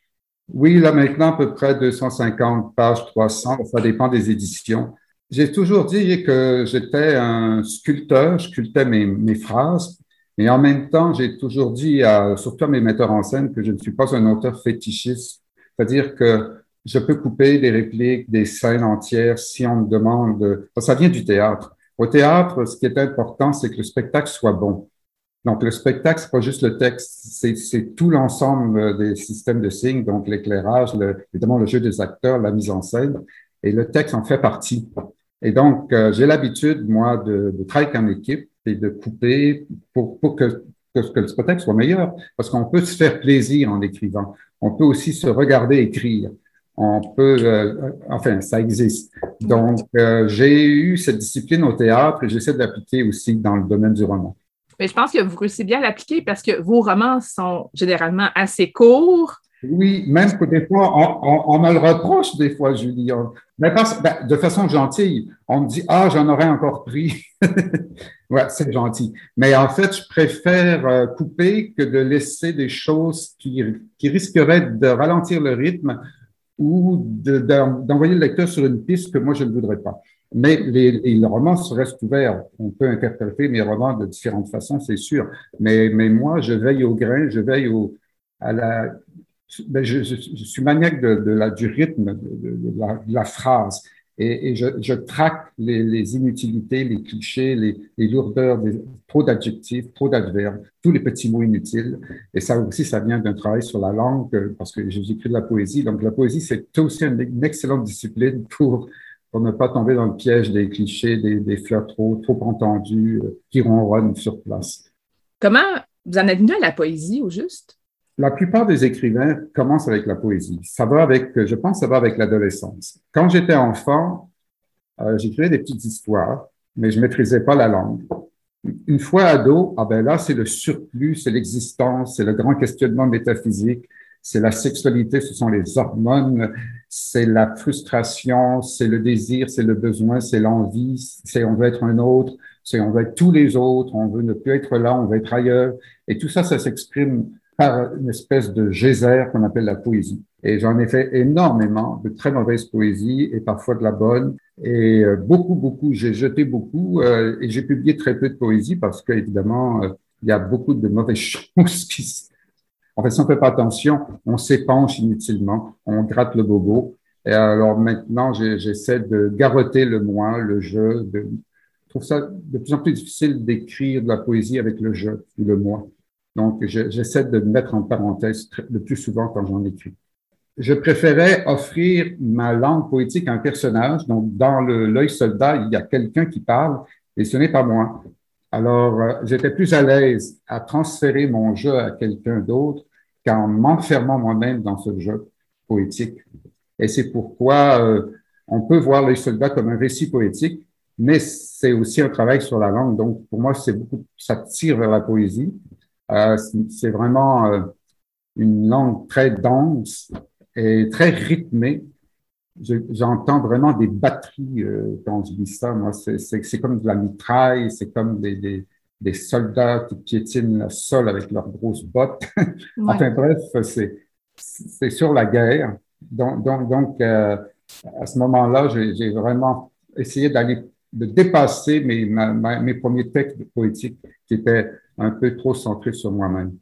Oui, là maintenant, à peu près 250 pages, 300, ça dépend des éditions. J'ai toujours dit que j'étais un sculpteur, je sculptais mes, phrases, et en même temps, j'ai toujours dit, à, surtout à mes metteurs en scène, que je ne suis pas un auteur fétichiste, c'est-à-dire que je peux couper des répliques, des scènes entières si on me demande. Ça vient du théâtre. Au théâtre, ce qui est important, c'est que le spectacle soit bon. Donc, le spectacle, c'est pas juste le texte, c'est tout l'ensemble des systèmes de signes, donc l'éclairage, évidemment le jeu des acteurs, la mise en scène, et le texte en fait partie. Et donc, euh, j'ai l'habitude, moi, de, travailler en équipe et de couper pour, que, que, le spectacle soit meilleur, parce qu'on peut se faire plaisir en écrivant. On peut aussi se regarder écrire. On peut, euh, enfin, ça existe. Donc, euh, j'ai eu cette discipline au théâtre et j'essaie de l'appliquer aussi dans le domaine du roman. Mais je pense que vous réussissez bien à l'appliquer parce que vos romans sont généralement assez courts. Oui, même que des fois, on, me le reproche des fois, Julie. Mais ben, de façon gentille, on me dit Ah, j'en aurais encore pris. ouais, c'est gentil. Mais en fait, je préfère euh, couper que de laisser des choses qui, qui risqueraient de ralentir le rythme ou d'envoyer le lecteur sur une piste que moi, je ne voudrais pas. Mais les, les romans restent ouverts. On peut interpréter mes romans de différentes façons, c'est sûr. Mais, mais moi, je veille au grain, je veille au, à la. Ben, je, suis maniaque de, la, du rythme, de, la, phrase. Et, je, je, traque les, inutilités, les clichés, les, lourdeurs, trop d'adjectifs, trop d'adverbes, tous les petits mots inutiles. Et ça aussi, ça vient d'un travail sur la langue, parce que j'écris de la poésie. Donc, la poésie, c'est aussi une excellente discipline pour pour ne pas tomber dans le piège des clichés, des, des fleurs trop, trop entendus euh, qui ronronnent sur place. Comment vous en êtes venu à la poésie au juste? La plupart des écrivains commencent avec la poésie. Ça va avec, je pense, ça va avec l'adolescence. Quand j'étais enfant, euh, j'écrivais des petites histoires, mais je maîtrisais pas la langue. Une fois ado, ah ben là, c'est le surplus, c'est l'existence, c'est le grand questionnement métaphysique, c'est la sexualité, ce sont les hormones, c'est la frustration, c'est le désir, c'est le besoin, c'est l'envie, c'est on veut être un autre, c'est on veut être tous les autres, on veut ne plus être là, on veut être ailleurs. Et tout ça, ça s'exprime par une espèce de geyser qu'on appelle la poésie. Et j'en ai fait énormément de très mauvaises poésies et parfois de la bonne. Et euh, beaucoup, beaucoup, j'ai jeté beaucoup euh, et j'ai publié très peu de poésie parce qu'évidemment, euh, il y a beaucoup de mauvaises choses qui, en fait, si on ne fait pas attention, on s'épanche inutilement, on gratte le bobo. Et alors maintenant, j'essaie de garroter le moi, le jeu. je trouve ça de plus en plus difficile d'écrire de la poésie avec le jeu ou le moi. Donc, j'essaie de mettre en parenthèse le plus souvent quand j'en écris. Je préférais offrir ma langue poétique à un personnage. Donc, dans l'œil soldat, il y a quelqu'un qui parle et ce n'est pas moi. Alors, euh, j'étais plus à l'aise à transférer mon jeu à quelqu'un d'autre qu'en m'enfermant moi-même dans ce jeu poétique. Et c'est pourquoi euh, on peut voir les soldats comme un récit poétique, mais c'est aussi un travail sur la langue. Donc, pour moi, c'est beaucoup, ça tire vers la poésie. Euh, c'est vraiment euh, une langue très dense et très rythmée. J'entends vraiment des batteries quand je dis ça. Moi, c'est comme de la mitraille, c'est comme des, des, des soldats qui piétinent le sol avec leurs grosses bottes. enfin bref, c'est sur la guerre. Donc, donc, donc euh, à ce moment-là, j'ai vraiment essayé d'aller de dépasser mes, mes premiers textes poétiques qui étaient un peu trop centrés sur moi-même.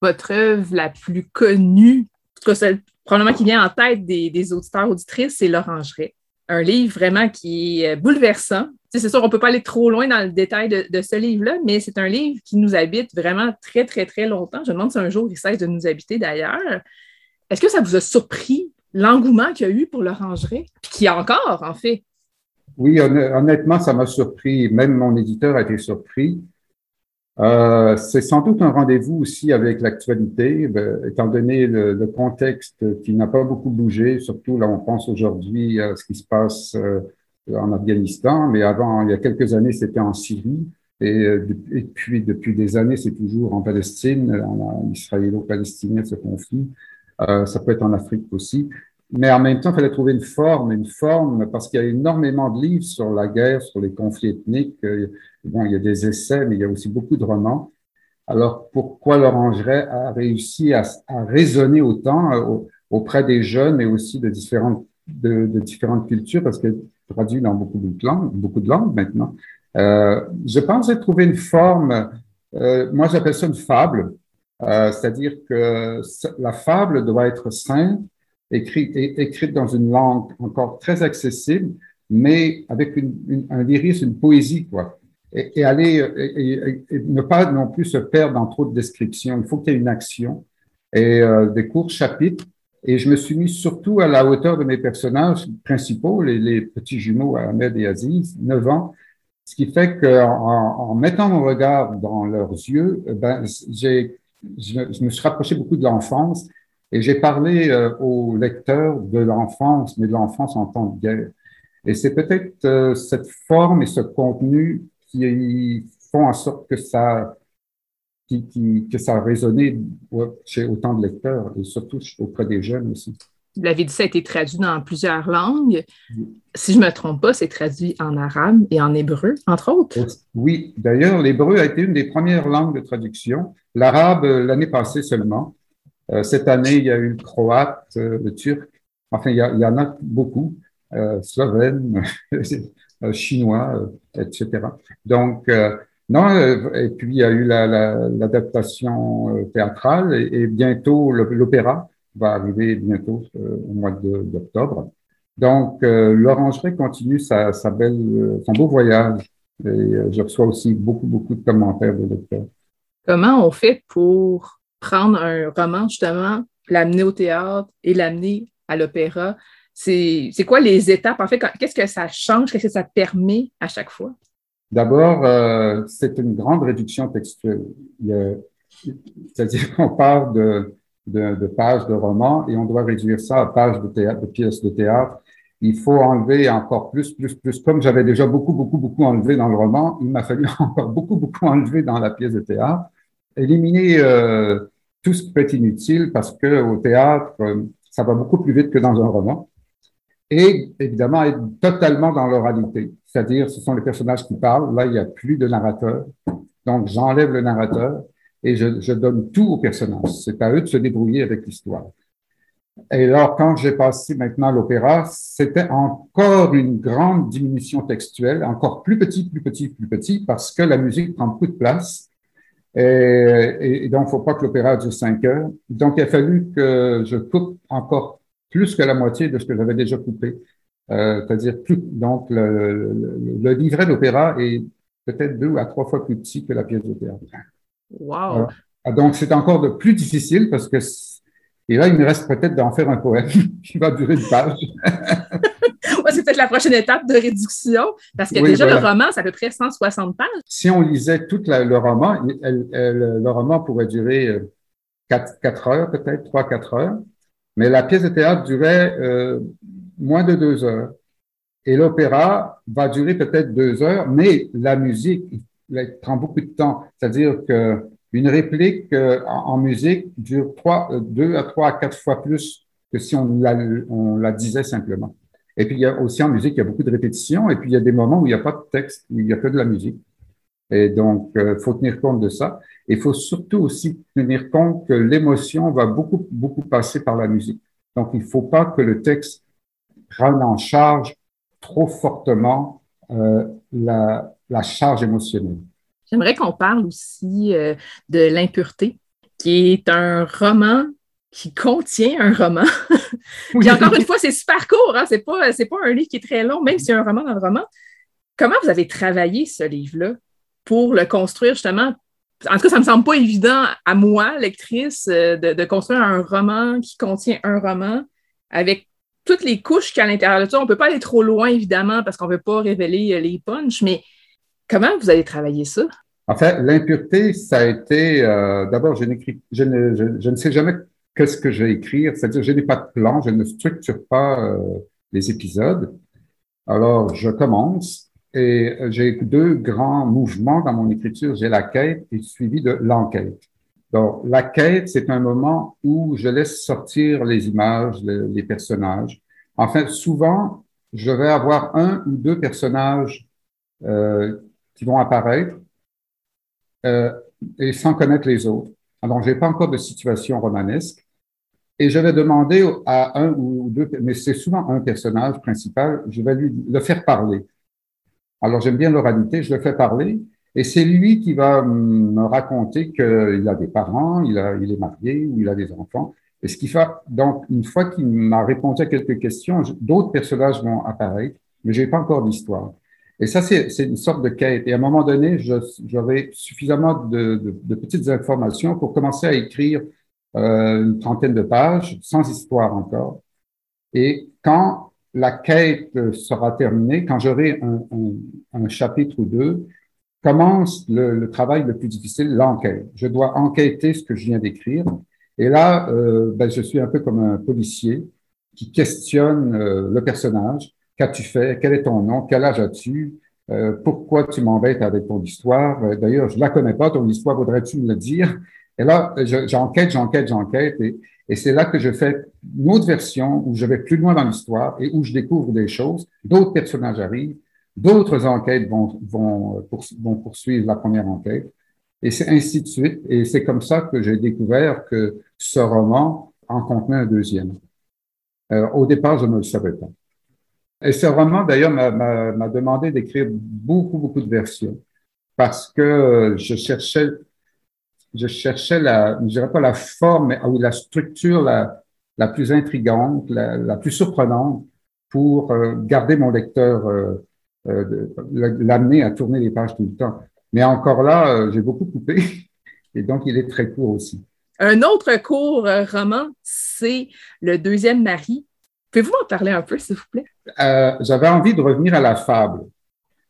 Votre œuvre la plus connue, en tout cas celle probablement qui vient en tête des, des auditeurs auditrices, c'est L'Orangerie. Un livre vraiment qui est bouleversant, c'est sûr, on ne peut pas aller trop loin dans le détail de, ce livre-là, mais c'est un livre qui nous habite vraiment très, très, très longtemps. Je me demande si un jour il cesse de nous habiter d'ailleurs. Est-ce que ça vous a surpris l'engouement qu'il y a eu pour l'orangerie, puis qu'il y a encore, en fait? Oui, honnêtement, ça m'a surpris. Même mon éditeur a été surpris. Euh, c'est sans doute un rendez-vous aussi avec l'actualité, ben, étant donné le, le, contexte qui n'a pas beaucoup bougé, surtout là on pense aujourd'hui à ce qui se passe euh, en Afghanistan, mais avant, il y a quelques années, c'était en Syrie. Et, euh, et, puis, depuis des années, c'est toujours en Palestine, en israélo-palestinien, ce conflit. Euh, ça peut être en Afrique aussi. Mais en même temps, il fallait trouver une forme, une forme, parce qu'il y a énormément de livres sur la guerre, sur les conflits ethniques. Bon, il y a des essais, mais il y a aussi beaucoup de romans. Alors, pourquoi l'Orangerie a réussi à, à résonner autant euh, auprès des jeunes, mais aussi de différentes, cultures, parce qu'elle traduit dans beaucoup de langues, beaucoup de langues maintenant. Euh, je pense à trouver une forme, euh, moi j'appelle ça une fable, c'est-à-dire que la fable doit être simple, écrite, écrite dans une langue encore très accessible, mais avec un lyrisme, une poésie, quoi. Et, aller, et, et, ne pas non plus se perdre dans trop de descriptions. Il faut qu'il y ait une action et euh, des courts chapitres. Et je me suis mis surtout à la hauteur de mes personnages principaux, les, petits jumeaux Ahmed et Aziz, 9 ans, ce qui fait qu'en en mettant mon regard dans leurs yeux, ben, j'ai, je, me suis rapproché beaucoup de l'enfance et j'ai parlé euh, aux lecteurs de l'enfance, mais de l'enfance en temps de guerre. Et c'est peut-être euh, cette forme et ce contenu qui font en sorte que ça, qui, qui, que ça a résonné chez autant de lecteurs et surtout auprès des jeunes aussi vous l'avez dit, ça a été traduit dans plusieurs langues. Si je ne me trompe pas, c'est traduit en arabe et en hébreu, entre autres. Oui, d'ailleurs, l'hébreu a été une des premières langues de traduction. L'arabe, euh, l'année passée seulement. Euh, cette année, il y a eu le croate, euh, le turc. Enfin, il y, a, il y en a beaucoup. Euh, slovène, chinois, etc. Donc, non, et puis il y a eu l'adaptation la, théâtrale et, bientôt l'opéra va arriver bientôt euh, au mois d'octobre. Donc, euh, continue sa, belle, euh, son beau voyage et euh, je reçois aussi beaucoup, beaucoup de commentaires de lecteurs. Comment on fait pour prendre un roman, justement, l'amener au théâtre et l'amener à l'opéra? C'est quoi les étapes? En fait, qu'est-ce que ça change? Qu'est-ce que ça permet à chaque fois? D'abord, euh, c'est une grande réduction textuelle. C'est-à-dire qu'on part de pages de romans et on doit réduire ça à pages de pièces de théâtre. Il faut enlever encore plus, plus, plus. Comme j'avais déjà beaucoup, beaucoup, beaucoup enlevé dans le roman, il m'a fallu encore beaucoup, beaucoup enlever dans la pièce de théâtre. Éliminer euh, tout ce qui peut être inutile parce que au théâtre, euh, ça va beaucoup plus vite que dans un roman. Et évidemment, être totalement dans l'oralité. C'est-à-dire, ce sont les personnages qui parlent. Là, il n'y a plus de narrateur. Donc, j'enlève le narrateur et je, donne tout aux personnages. C'est à eux de se débrouiller avec l'histoire. Et alors, quand j'ai passé maintenant à l'opéra, c'était encore une grande diminution textuelle, encore plus petit, plus petit, plus petit, parce que la musique prend beaucoup de place. Et, et donc, il ne faut pas que l'opéra dure cinq heures. Donc, il a fallu que je coupe encore plus que la moitié de ce que j'avais déjà coupé. Euh, C'est-à-dire plus. Donc, le, le, le livret d'opéra est peut-être deux à trois fois plus petit que la pièce de théâtre. Wow! Ah, donc, c'est encore de plus difficile parce que, et là, il me reste peut-être d'en faire un poème qui va durer une page. ouais, c'est peut-être la prochaine étape de réduction parce que oui, déjà, voilà. le roman, c'est à peu près 160 pages. Si on lisait tout la, le roman, elle, elle, le roman pourrait durer 4, 4 heures, peut-être 3-4 heures, mais la pièce de théâtre durait euh, moins de 2 heures. Et l'opéra va durer peut-être 2 heures, mais la musique, prend beaucoup de temps. C'est-à-dire que une réplique euh, en, en, musique dure trois, euh, deux à trois à quatre fois plus que si on la, on la disait simplement. Et puis, il y a aussi en musique, il y a beaucoup de répétitions. Et puis, il y a des moments où il n'y a pas de texte, où il n'y a que de la musique. Et donc, il euh, faut tenir compte de ça. Et il faut surtout aussi tenir compte que l'émotion va beaucoup, beaucoup passer par la musique. Donc, il ne faut pas que le texte prenne en charge trop fortement euh, la, la charge émotionnelle. J'aimerais qu'on parle aussi euh, de L'impureté, qui est un roman qui contient un roman. Puis encore une fois, c'est super court, hein? c'est pas, pas un livre qui est très long, même y a un roman dans le roman. Comment vous avez travaillé ce livre-là? Pour le construire justement? En tout cas, ça ne me semble pas évident à moi, lectrice, euh, de, construire un roman qui contient un roman avec toutes les couches qu'il y a à l'intérieur de ça. On ne peut pas aller trop loin, évidemment, parce qu'on ne veut pas révéler euh, les punchs, mais Comment vous allez travailler ça? En fait, l'impureté, ça a été, euh, d'abord, je, je, ne, je, ne sais jamais qu'est-ce que je vais écrire, c'est-à-dire je n'ai pas de plan, je ne structure pas les épisodes. Alors, je commence et j'ai deux grands mouvements dans mon écriture. J'ai la quête et suivi de l'enquête. Donc, la quête, c'est un moment où je laisse sortir les images, les, les personnages. Enfin, souvent, je vais avoir un ou deux personnages euh, qui vont apparaître euh, et sans connaître les autres. Alors, j'ai pas encore de situation romanesque. Et je vais demander à un ou deux, mais c'est souvent un personnage principal, je vais lui le faire parler. Alors, j'aime bien l'oralité, je le fais parler, et c'est lui qui va me raconter qu'il a des parents, il, est marié ou il a des enfants. Et ce qui fait, donc, une fois qu'il m'a répondu à quelques questions, d'autres personnages vont apparaître, mais j'ai pas encore d'histoire. Et ça, c'est une sorte de quête. Et à un moment donné, j'avais suffisamment de, petites informations pour commencer à écrire euh, une trentaine de pages, sans histoire encore. Et quand la quête sera terminée, quand j'aurai un, chapitre ou deux, commence le, travail le plus difficile, l'enquête. Je dois enquêter ce que je viens d'écrire. Et là, euh, ben, je suis un peu comme un policier qui questionne euh, le personnage. Qu'as-tu fait? Quel est ton nom? Quel âge as-tu? Euh, Pourquoi tu m'embêtes avec ton histoire? D'ailleurs, je la connais pas, ton histoire, voudrais-tu me le dire? Et là, j'enquête, j'enquête, j'enquête, et c'est là que je fais une autre version où je vais plus loin dans l'histoire et où je découvre des choses. D'autres personnages arrivent, d'autres enquêtes vont, vont, vont poursuivre la première enquête, et c'est ainsi de suite. Et c'est comme ça que j'ai découvert que ce roman en contenait un deuxième. Euh, au départ, je ne le savais pas. Et ce roman, d'ailleurs, m'a demandé d'écrire beaucoup, beaucoup de versions parce que je cherchais, je cherchais la, je dirais pas la forme, ou la structure la, la plus intrigante, la, la plus surprenante pour euh, garder mon lecteur, euh, euh, l'amener à tourner les pages tout le temps. Mais encore là, j'ai beaucoup coupé et donc il est très court aussi. Un autre court roman, c'est Le deuxième mari Pouvez-vous m'en parler un peu, s'il vous plaît? J'avais envie de revenir à la fable.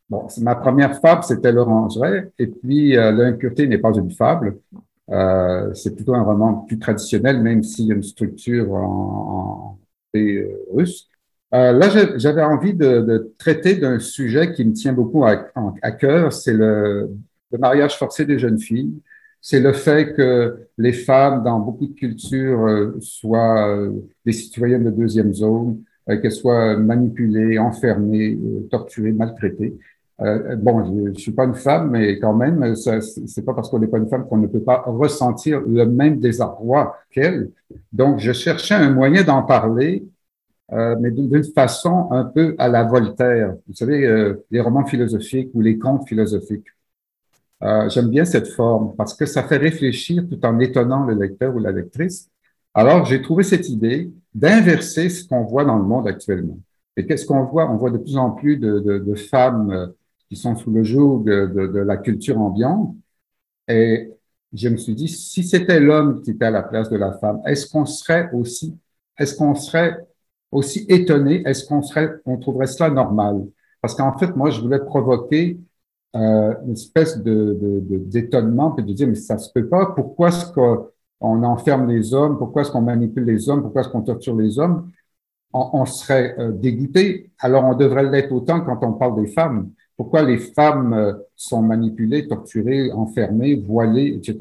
Bon, ma première fable, c'était l'orangerie, et puis euh, n'est pas une fable. Euh, c'est plutôt un roman plus traditionnel, même s'il y a une structure en, en euh, russe. Euh, là, j'avais envie de, de traiter d'un sujet qui me tient beaucoup à, à cœur, c'est le, le mariage forcé des jeunes filles c'est le fait que les femmes dans beaucoup de cultures euh, soient euh, des citoyennes de deuxième zone, qu'elles soient manipulées, enfermées, torturées, maltraitées. Bon, je, je suis pas une femme, mais quand même, c'est pas parce qu'on n'est pas une femme qu'on ne peut pas ressentir le même désarroi qu'elle. Donc, je cherchais un moyen d'en parler, mais d'une façon un peu à la Voltaire. Vous savez, les romans philosophiques ou les contes philosophiques. Euh, J'aime bien cette forme parce que ça fait réfléchir tout en étonnant le lecteur ou la lectrice. Alors, j'ai trouvé cette idée d'inverser ce qu'on voit dans le monde actuellement. Et qu'est-ce qu'on voit? On voit de plus en plus de, de, de femmes euh, qui sont sous le joug de, de, la culture ambiante. Et je me suis dit, si c'était l'homme qui était à la place de la femme, est-ce qu'on serait aussi, est-ce qu'on serait aussi étonné? Est-ce qu'on serait, on trouverait cela normal? Parce qu'en fait, moi, je voulais provoquer euh, une espèce de, d'étonnement, puis de dire, mais ça se peut pas, pourquoi est-ce qu'on enferme les hommes, pourquoi est-ce qu'on manipule les hommes, pourquoi est-ce qu'on torture les hommes? On, serait euh, dégoûté, alors on devrait l'être autant quand on parle des femmes. Pourquoi les femmes euh, sont manipulées, torturées, enfermées, voilées, etc.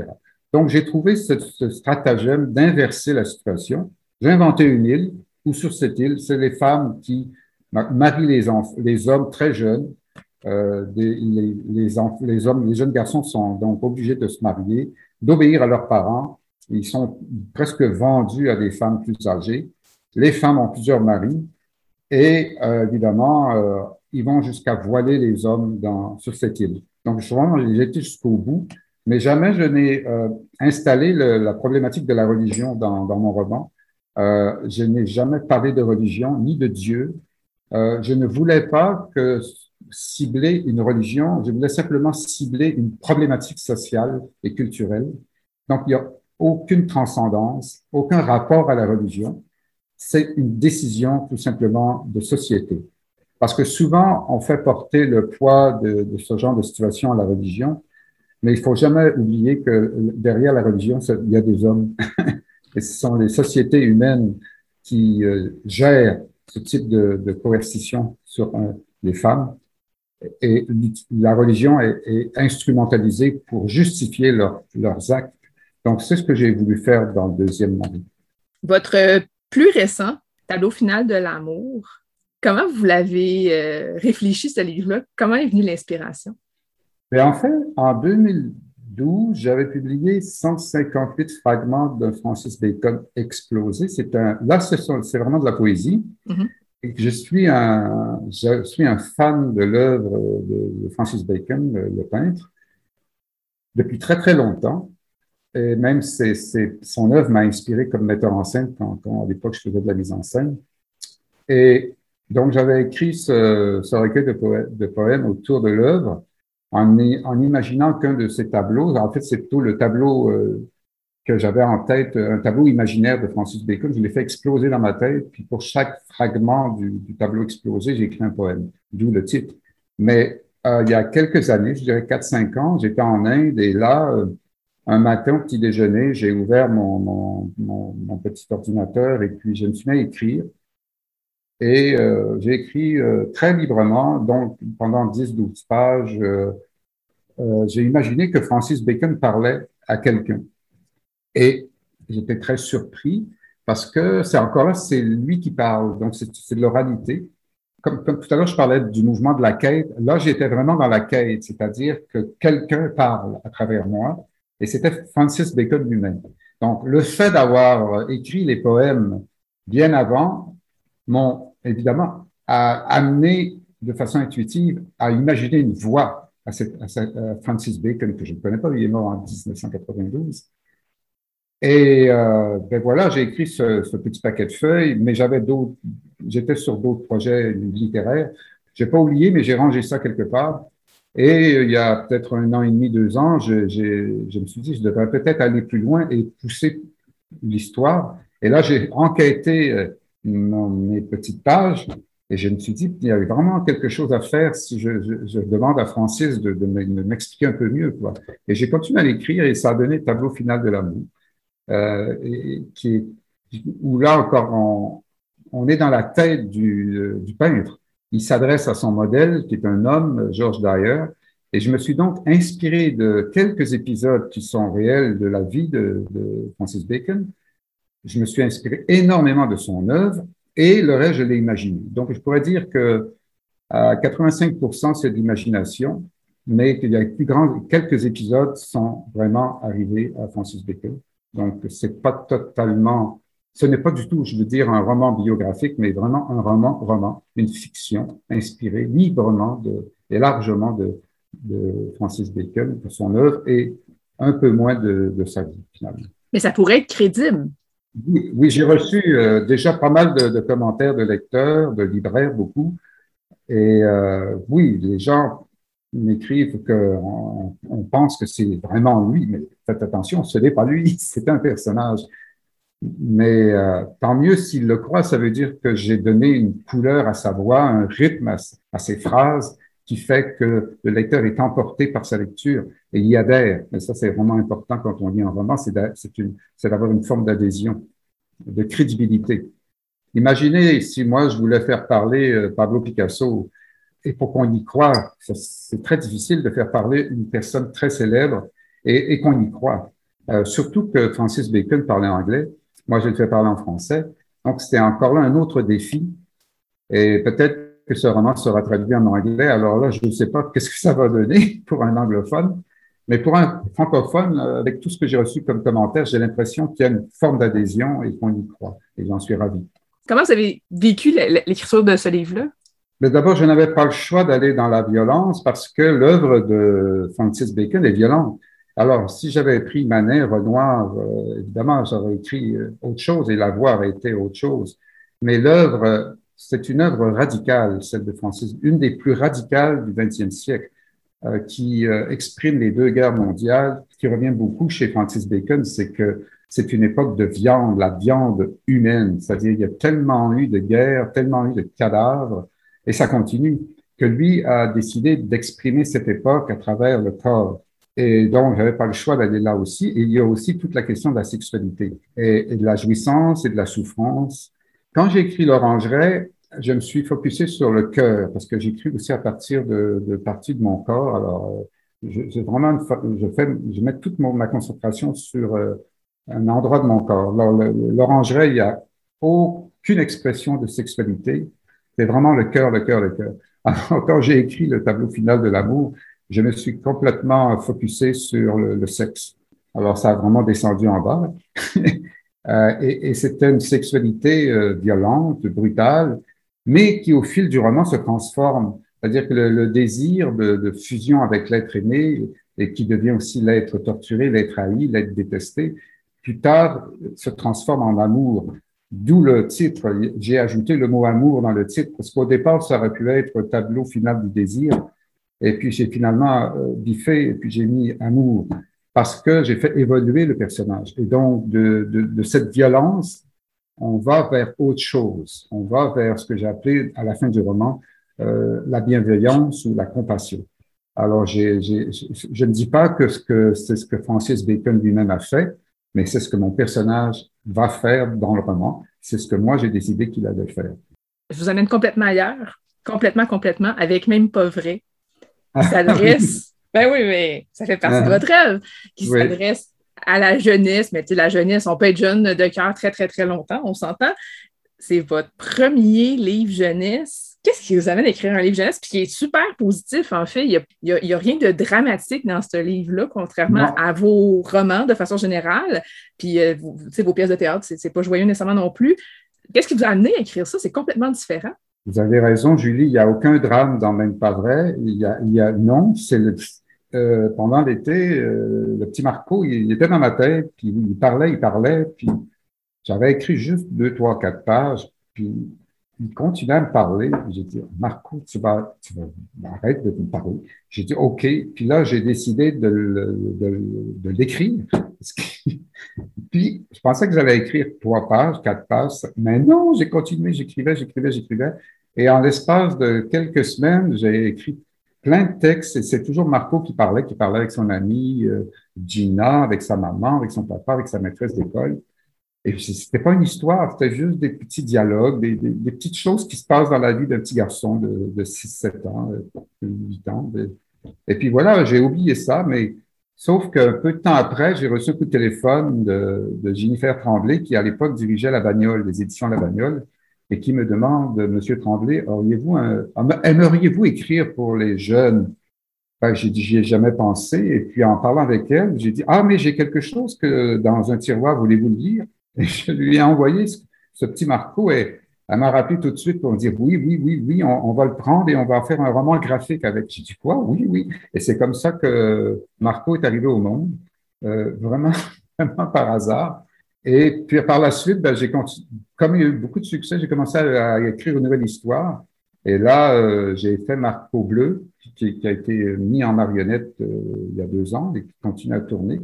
Donc, j'ai trouvé ce, stratagème d'inverser la situation. J'ai inventé une île où sur cette île, c'est les femmes qui marient les, les hommes très jeunes, euh, les, les, les, hommes, les jeunes garçons sont donc obligés de se marier, d'obéir à leurs parents. Ils sont presque vendus à des femmes plus âgées. Les femmes ont plusieurs maris et euh, évidemment, euh, ils vont jusqu'à voiler les hommes sur cette île. Donc, souvent, j'ai été jusqu'au bout, mais jamais je n'ai euh, installé la problématique de la religion dans, mon roman. Euh, je n'ai jamais parlé de religion ni de Dieu. je ne voulais pas cibler une religion, je voulais simplement cibler une problématique sociale et culturelle. Donc, il n'y a aucune transcendance, aucun rapport à la religion. C'est une décision tout simplement de société. Parce que souvent, on fait porter le poids de, ce genre de situation à la religion, Mais il faut jamais oublier que derrière la religion, il y a des hommes. Et ce sont les sociétés humaines qui euh, gèrent ce type de, de coercition sur euh, les femmes. Et la religion est, instrumentalisée pour justifier leur, leurs actes. Donc, c'est ce que j'ai voulu faire dans le deuxième mari. Votre plus récent tableau final de l'amour, comment vous l'avez euh, réfléchi, ce livre-là? Comment est venue l'inspiration? Mais en fait, en 2012, j'avais publié 158 fragments de Francis Bacon explosé. C'est un, là, c'est vraiment de la poésie. Mm-hmm. et je suis un, je suis un fan de l'œuvre de, Francis Bacon, le, peintre, depuis très très longtemps. Et même son œuvre m'a inspiré comme metteur en scène quand, quand à l'époque je faisais de la mise en scène. Et donc j'avais écrit ce, ce recueil de, poèmes autour de l'œuvre en, imaginant qu'un de ces tableaux, en fait, c'est tout le tableau euh, que j'avais en tête, un tableau imaginaire de Francis Bacon, je l'ai fait exploser dans ma tête, puis pour chaque fragment du, du tableau explosé, j'ai écrit un poème, d'où le titre. Mais euh, il y a quelques années, je dirais 4-5 ans, j'étais en Inde et là, euh, un matin au petit déjeuner, j'ai ouvert mon, mon, mon, mon, petit ordinateur et puis je me suis mis à écrire. Et euh, j'ai écrit euh, très librement, donc pendant 10-12 pages, euh, j'ai imaginé que Francis Bacon parlait à quelqu'un. Et j'étais très surpris parce que c'est encore là, c'est lui qui parle, donc c'est de l'oralité. Comme, comme, tout à l'heure, je parlais du mouvement de la quête. Là, j'étais vraiment dans la quête, c'est-à-dire que quelqu'un parle à travers moi, et c'était Francis Bacon lui-même. Donc, le fait d'avoir écrit les poèmes bien avant m'ont évidemment amené de façon intuitive à imaginer une voix à, cette, à, Francis Bacon, que je ne connais pas, il est mort en 1992. Et euh, ben voilà, j'ai écrit ce, petit paquet de feuilles, mais j'avais d'autres, j'étais sur d'autres projets littéraires. J'ai pas oublié, mais j'ai rangé ça quelque part. Et il y a peut-être un an et demi, deux ans, je, je me suis dit, je devrais peut-être aller plus loin et pousser l'histoire. Et là, j'ai enquêté mes petites pages et je me suis dit qu'il y avait vraiment quelque chose à faire si je, demande à Francis de, de m'expliquer un peu mieux. Quoi. Et j'ai continué à l'écrire et ça a donné le tableau final de l'amour, euh, et, qui où là encore on, on est dans la tête du, du peintre. Il s'adresse à son modèle qui est un homme, George Dyer, et je me suis donc inspiré de quelques épisodes qui sont réels de la vie de Francis Bacon, je me suis inspiré énormément de son œuvre et le reste, je l'ai imaginé. Donc, je pourrais dire que à 85%, c'est de l'imagination, mais qu'il y a plus grand, quelques épisodes sont vraiment arrivés à Francis Bacon. Donc, c'est pas totalement, ce n'est pas du tout, je veux dire, un roman biographique, mais vraiment un roman, roman, une fiction inspirée librement et largement de, Francis Bacon, de son œuvre et un peu moins de sa vie, finalement. Mais ça pourrait être crédible. Oui, j'ai reçu euh, déjà pas mal de, commentaires de lecteurs, de libraires, beaucoup. Et euh, oui, les gens m'écrivent qu'on on pense que c'est vraiment lui, mais faites attention, ce n'est pas lui, c'est un personnage. Mais euh, tant mieux s'il le croit, ça veut dire que j'ai donné une couleur à sa voix, un rythme à ses phrases, qui fait que le lecteur est emporté par sa lecture et y adhère. Et ça, c'est vraiment important quand on lit un roman, c'est d'avoir une forme d'adhésion, de crédibilité. Imaginez si moi, je voulais faire parler euh, Pablo Picasso, et pour qu'on y croit, c'est très difficile de faire parler une personne très célèbre et, qu'on y croit. Euh, surtout que Francis Bacon parlait anglais, moi je le fais parler en français, donc c'était encore là un autre défi. Et peut-être que ce roman sera traduit en anglais. Alors là, je ne sais pas qu'est-ce que ça va donner pour un anglophone, mais pour un francophone, euh, avec tout ce que j'ai reçu comme commentaire, j'ai l'impression qu'il y a une forme d'adhésion et qu'on y croit. Et j'en suis ravi. Comment vous avez vécu l'écriture de ce livre-là? D'abord, je n'avais pas le choix d'aller dans la violence parce que l'œuvre de Francis Bacon est violente. Alors, si j'avais pris Manet, Renoir, euh, évidemment, j'aurais écrit euh, autre chose et la voix aurait été autre chose. Mais l'œuvre c'est une œuvre radicale, celle de Francis, une des plus radicales du XXe siècle, euh, qui euh, exprime les deux guerres mondiales. Qui revient beaucoup chez Francis Bacon, c'est que c'est une époque de viande, la viande humaine, c'est-à-dire il y a tellement eu de guerres, tellement eu de cadavres, et ça continue, que lui a décidé d'exprimer cette époque à travers le corps. Et donc, j'avais pas le choix d'aller là aussi. Et il y a aussi toute la question de la sexualité et, de la jouissance et de la souffrance. Quand j'ai écrit l'orangerie, je me suis focusé sur le cœur parce que j'écris aussi à partir de, de parties de mon corps. Alors, je, vraiment, je fais, je mets toute ma concentration sur euh, un endroit de mon corps. L'orangerie, il n'y a aucune expression de sexualité. C'est vraiment le cœur, le cœur, le cœur. Alors, quand j'ai écrit le tableau final de l'amour, je me suis complètement focusé sur le, sexe. Alors, ça a vraiment descendu en bas. euh, et, et c'était une sexualité euh, violente, brutale, mais qui, au fil du roman, se transforme. C'est-à-dire que le, désir de, de, fusion avec l'être aimé, et qui devient aussi l'être torturé, l'être haï, l'être détesté, plus tard se transforme en amour. D'où le titre. J'ai ajouté le mot amour dans le titre parce qu'au départ, ça aurait pu être tableau final du désir. Et puis j'ai finalement euh, biffé et puis j'ai mis amour parce que j'ai fait évoluer le personnage. Et donc de, de, de, cette violence, on va vers autre chose. On va vers ce que j'ai appelé à la fin du roman euh, la bienveillance ou la compassion. Alors je ne dis pas que, ce que c'est ce que Francis Bacon lui-même a fait, mais c'est ce que mon personnage va faire dans le roman. C'est ce que moi j'ai décidé qu'il allait faire. Je vous amène complètement ailleurs, complètement, complètement, avec même pas vrai, qui s'adresse. Ben oui, mais ça fait partie de votre rêve, qui s'adresse à la jeunesse. Mais tu sais, la jeunesse, on peut être jeune de cœur très, très, très longtemps, on s'entend. C'est votre premier livre jeunesse qu'est-ce qui vous amène à écrire un livre jeunesse, puis qui est super positif, en fait? Il n'y a, rien de dramatique dans ce livre-là, contrairement à vos romans de façon générale. Puis, euh, vos pièces de théâtre, c'est pas joyeux nécessairement non plus. Qu'est-ce qui vous a amené à écrire ça? C'est complètement différent. Vous avez raison, Julie. Il n'y a aucun drame dans Même pas vrai. Il y a, il y a non, c'est le, euh, pendant l'été, euh, le petit Marco, il, était dans ma tête, puis il parlait, il parlait, puis j'avais écrit juste deux, trois, quatre pages, puis il continuait à me parler. J'ai dit, Marco, tu vas, tu vas, arrête de me parler. J'ai dit, OK. Puis là, j'ai décidé de, de, de l'écrire. Puis, je pensais que j'allais écrire trois pages, quatre pages. Mais non, j'ai continué, j'écrivais, j'écrivais, j'écrivais. Et en l'espace de quelques semaines, j'ai écrit plein de textes. Et c'est toujours Marco qui parlait, qui parlait avec son amie euh, Gina, avec sa maman, avec son papa, avec sa maîtresse d'école. Et c'était pas une histoire, c'était juste des petits dialogues, des, petites choses qui se passent dans la vie d'un petit garçon de, de 6-7 ans, 8 euh, ans. Et puis voilà, j'ai oublié ça, mais sauf qu'un peu de temps après, j'ai reçu un coup de téléphone de, de Jennifer Tremblay, qui à l'époque dirigeait La Bagnole, les éditions La Bagnole, et qui me demande, Monsieur Tremblay, auriez-vous un, aimeriez-vous écrire pour les jeunes? Ben, j'ai dit, j'y ai jamais pensé. Et puis, en parlant avec elle, j'ai dit, ah, mais j'ai quelque chose que dans un tiroir, voulez-vous le lire? Et je lui ai envoyé ce, petit Marco et elle m'a rappelé tout de suite pour me dire oui, oui, oui, oui, on, va le prendre et on va faire un roman graphique avec. J'ai dit quoi? Oui, oui. Et c'est comme ça que Marco est arrivé au monde, euh, vraiment, vraiment par hasard. Et puis par la suite, ben, j'ai comme il y a eu beaucoup de succès, j'ai commencé à, écrire une nouvelle histoire. Et là, euh, j'ai fait Marco Bleu, qui, qui, a été mis en marionnette euh, il y a deux ans et qui continue à tourner.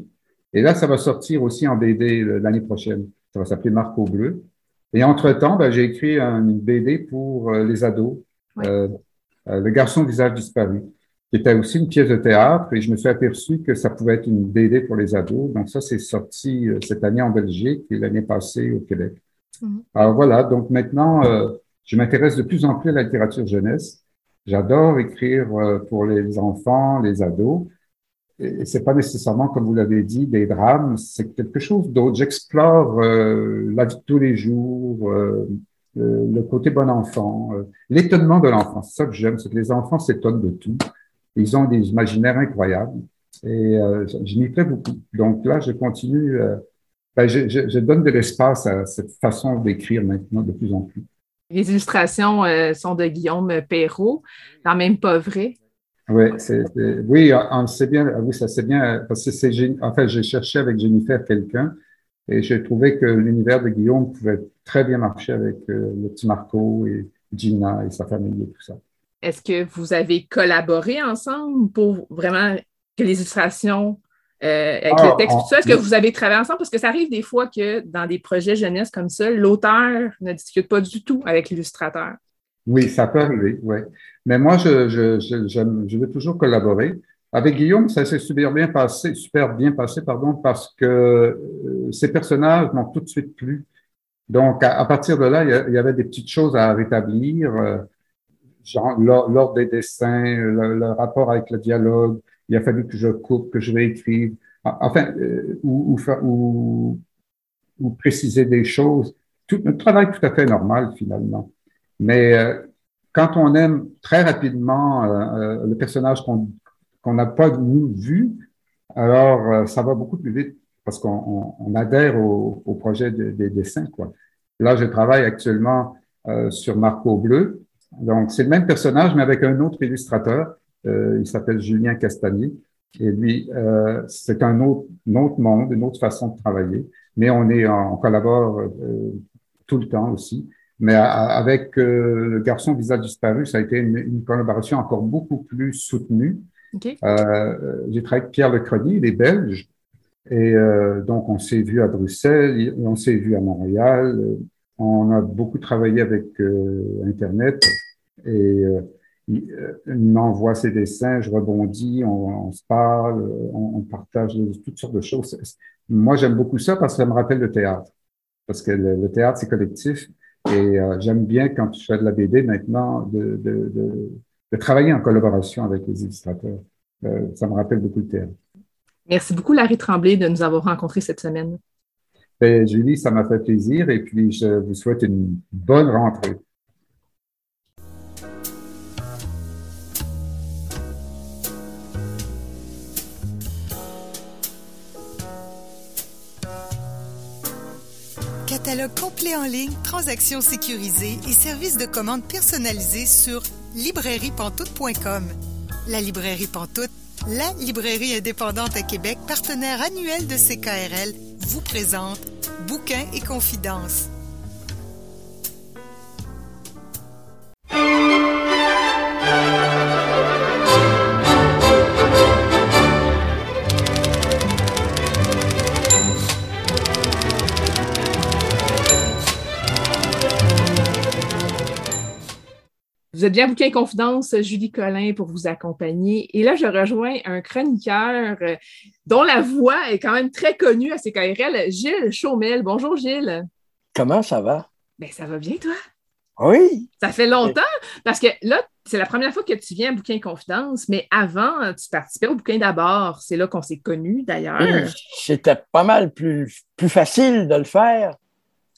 Et là, ça va sortir aussi en BD l'année prochaine. Ça va s'appeler Marco Bleu. Et entre-temps, ben, j'ai écrit une BD pour euh, les ados, euh, euh, Le garçon visage disparu, qui était aussi une pièce de théâtre. Et je me suis aperçu que ça pouvait être une BD pour les ados. Donc ça, c'est sorti cette année en Belgique et l'année passée au Québec. Mhm. Alors voilà, donc maintenant, je m'intéresse de plus en plus à la littérature jeunesse. J'adore écrire pour les enfants, les ados et c'est pas nécessairement, comme vous l'avez dit, des drames, c'est quelque chose d'autre. J'explore euh, la vie de tous les jours, euh, euh le côté bon enfant, euh, l'étonnement de l'enfant. C'est ça que j'aime, c'est que les enfants s'étonnent de tout. Ils ont des imaginaires incroyables et je m'y plais beaucoup. Donc là, je continue, ben je, je, je, donne de l'espace à cette façon d'écrire maintenant de plus en plus. Les illustrations sont de Guillaume Perrault, dans Même pas vrai. Oui, c'est, oui, on sait bien, oui, ça c'est bien, parce que c'est, en fait, j'ai cherché avec Jennifer quelqu'un et j'ai trouvé que l'univers de Guillaume pouvait très bien marcher avec euh, le petit Marco et Gina et sa famille et tout ça. Est-ce que vous avez collaboré ensemble pour vraiment que les illustrations euh, avec le ah, texte, tout ça, est-ce que vous avez travaillé ensemble? Parce que ça arrive des fois que dans des projets jeunesse comme ça, l'auteur ne discute pas du tout avec l'illustrateur. Oui, ça peut arriver, oui. Mais moi, je, je, je, je, veux toujours collaborer. Avec Guillaume, ça s'est super bien passé, super bien passé, pardon, parce que euh, ces personnages m'ont tout de suite plu. Donc, à, partir de là, il y, avait des petites choses à rétablir, euh, genre l'ordre des dessins, le, rapport avec le dialogue. Il a fallu que je coupe, que je réécrive, enfin, euh, ou, préciser des choses. Tout, un travail tout à fait normal, finalement. Mais euh, quand on aime très rapidement le personnage qu'on n'a pas vu, alors ça va beaucoup plus vite parce qu'on on, adhère au, projet des dessins. Là, je travaille actuellement euh, sur Marco Bleu. Donc, c'est le même personnage, mais avec un autre illustrateur. Euh, il s'appelle Julien Castagnier. Et lui, euh, c'est un autre, un autre monde, une autre façon de travailler. Mais on est, on collabore euh, tout le temps aussi. Mais avec euh, le garçon visage disparu, ça a été une, une collaboration encore beaucoup plus soutenue. Okay. J'ai travaillé avec Pierre Lecrony, il est belge. Et euh, donc, on s'est vu à Bruxelles, on s'est vu à Montréal. On a beaucoup travaillé avec euh, Internet et euh, il, m'envoie ses dessins, je rebondis, on, se parle, on, partage toutes sortes de choses. Moi, j'aime beaucoup ça parce que ça me rappelle le théâtre. Parce que le, théâtre, c'est collectif. Et j'aime bien, quand je fais de la BD maintenant, de travailler en collaboration avec les illustrateurs. ça me rappelle beaucoup le théâtre. Merci beaucoup, Larry Tremblay, de nous avoir rencontrés cette semaine. Ben, Julie, ça m'a fait plaisir et puis je vous souhaite une bonne rentrée. Catalogue complet en ligne, transactions sécurisées et services de commande personnalisés sur librairiepantoute.com. La librairie Pantoute la librairie indépendante à Québec, partenaire annuel de CKRL, vous présente Bouquins et confidences. Vous êtes bien Bouquin Confidence, Julie Collin pour vous accompagner. Et là, je rejoins un chroniqueur euh, dont la voix est quand même très connue à CKRL, Gilles Chaumel. Bonjour Gilles. Comment ça va? Ben, ça va bien, toi? Oui. Ça fait longtemps parce que là, c'est la première fois que tu viens à Bouquin Confidence, mais avant, tu participais au Bouquin d'abord. C'est là qu'on s'est connus d'ailleurs. C'était pas mal plus, plus facile de le faire.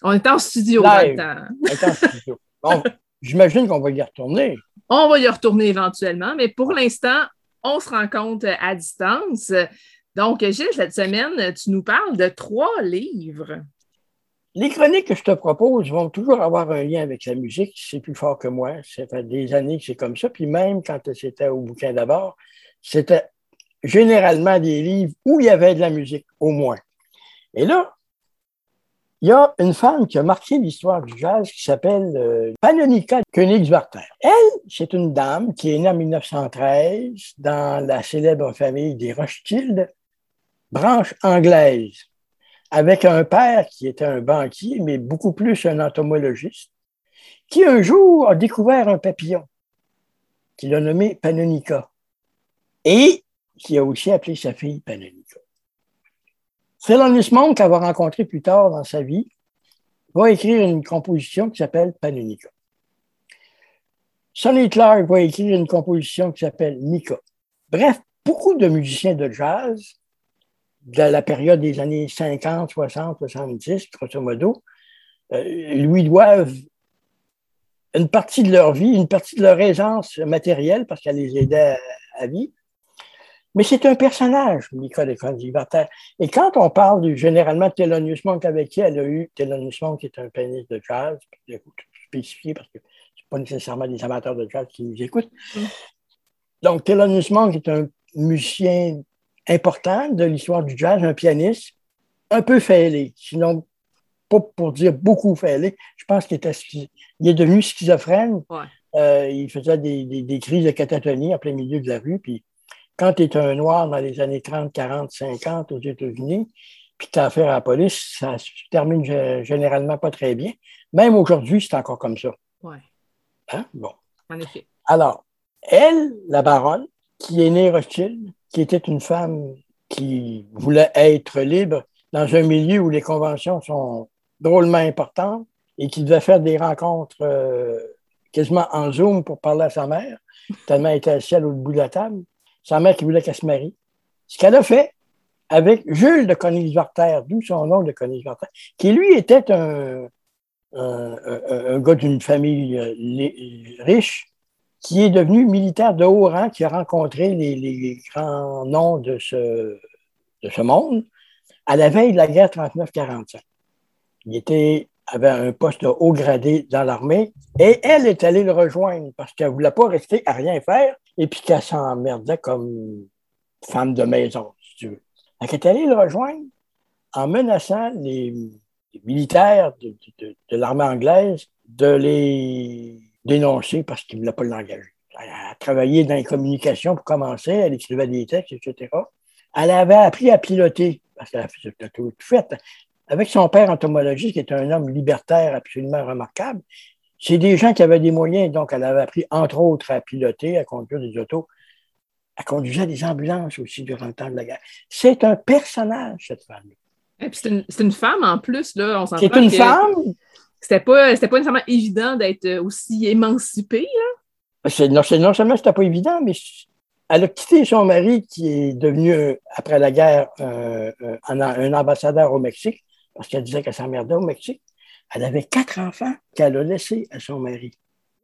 On était en studio Live. On était en studio. Bon, J'imagine qu'on va y retourner. On va y retourner éventuellement, mais pour l'instant, on se rencontre à distance. Donc, Gilles, cette semaine, tu nous parles de trois livres. Les chroniques que je te propose vont toujours avoir un lien avec la musique. C'est plus fort que moi. Ça fait des années que c'est comme ça. Puis même quand c'était au bouquin d'abord, c'était généralement des livres où il y avait de la musique, au moins. Et là, il y a une femme qui a marqué l'histoire du jazz qui s'appelle euh, Panonica Königswarter. Elle, c'est une dame qui est née en 1913 dans la célèbre famille des Rothschild, branche anglaise, avec un père qui était un banquier, mais beaucoup plus un entomologiste, qui un jour a découvert un papillon qu'il a nommé Panonica et qui a aussi appelé sa fille Panonica. Thelonious Monk, qu'elle va rencontrer plus tard dans sa vie, va écrire une composition qui s'appelle Panonica. Sonny Clark va écrire une composition qui s'appelle Nika. Bref, beaucoup de musiciens de jazz de la période des années 50, 60, 70, grosso modo, euh, lui doivent une partie de leur vie, une partie de leur aisance matérielle, parce qu'elle les aidait à, à mais c'est un personnage, Nicole Condivater. Et quand on parle du, généralement de Thelonious Monk avec qui elle a eu, Thelonious Monk qui est un pianiste de jazz, spécifié parce que ce pas nécessairement des amateurs de jazz qui nous écoutent. Mm. Donc, Thelonious Monk est un musicien important de l'histoire du jazz, un pianiste un peu fêlé, sinon pas pour dire beaucoup fêlé. Je pense qu'il était, il est devenu schizophrène. Euh, il faisait des, des, des, crises de catatonie en plein milieu de la rue, puis quand tu es un noir dans les années 30, 40, 50 aux États-Unis, puis tu as affaire à la police, ça se termine généralement pas très bien. Même aujourd'hui, c'est encore comme ça. Oui. Hein? Bon. En effet. Alors, elle, la baronne, qui est née Rothschild, qui était une femme qui voulait être libre dans un milieu où les conventions sont drôlement importantes et qui devait faire des rencontres euh, quasiment en Zoom pour parler à sa mère, tellement elle était assise à l'autre bout de la table. Sa mère qui voulait qu'elle se marie. Ce qu'elle a fait avec Jules de Königswarter, d'où son nom de Königswarter, qui lui était un, gars d'une famille euh, riche, qui est devenu militaire de haut rang, qui a rencontré les, grands noms de ce, de monde à la veille de la guerre 39-45. Il était avait un poste haut gradé dans l'armée et elle est allée le rejoindre parce qu'elle ne voulait pas rester à rien faire et puis qu'elle s'emmerdait comme femme de maison, si tu veux. Elle est allée le rejoindre en menaçant les, militaires de, l'armée anglaise de les dénoncer parce qu'ils ne voulaient pas l'engager. Elle a travaillé dans les communications pour commencer, elle écrivait des textes, etc. Elle avait appris à piloter parce qu'elle a tout fait avec son père entomologiste, qui était un homme libertaire absolument remarquable, c'est des gens qui avaient des moyens, donc elle avait appris, entre autres, à piloter, à conduire des autos. Elle conduisait des ambulances aussi durant le temps de la guerre. C'est un personnage, cette femme. C'est une, femme en plus, là. On C'est une femme? C'était pas, pas nécessairement évident d'être aussi émancipée. Là. Non, non seulement c'était pas évident, mais elle a quitté son mari qui est devenu, après la guerre, un ambassadeur au Mexique parce qu'elle disait qu'elle s'emmerdait au Mexique. Elle avait quatre enfants qu'elle a laissés à son mari,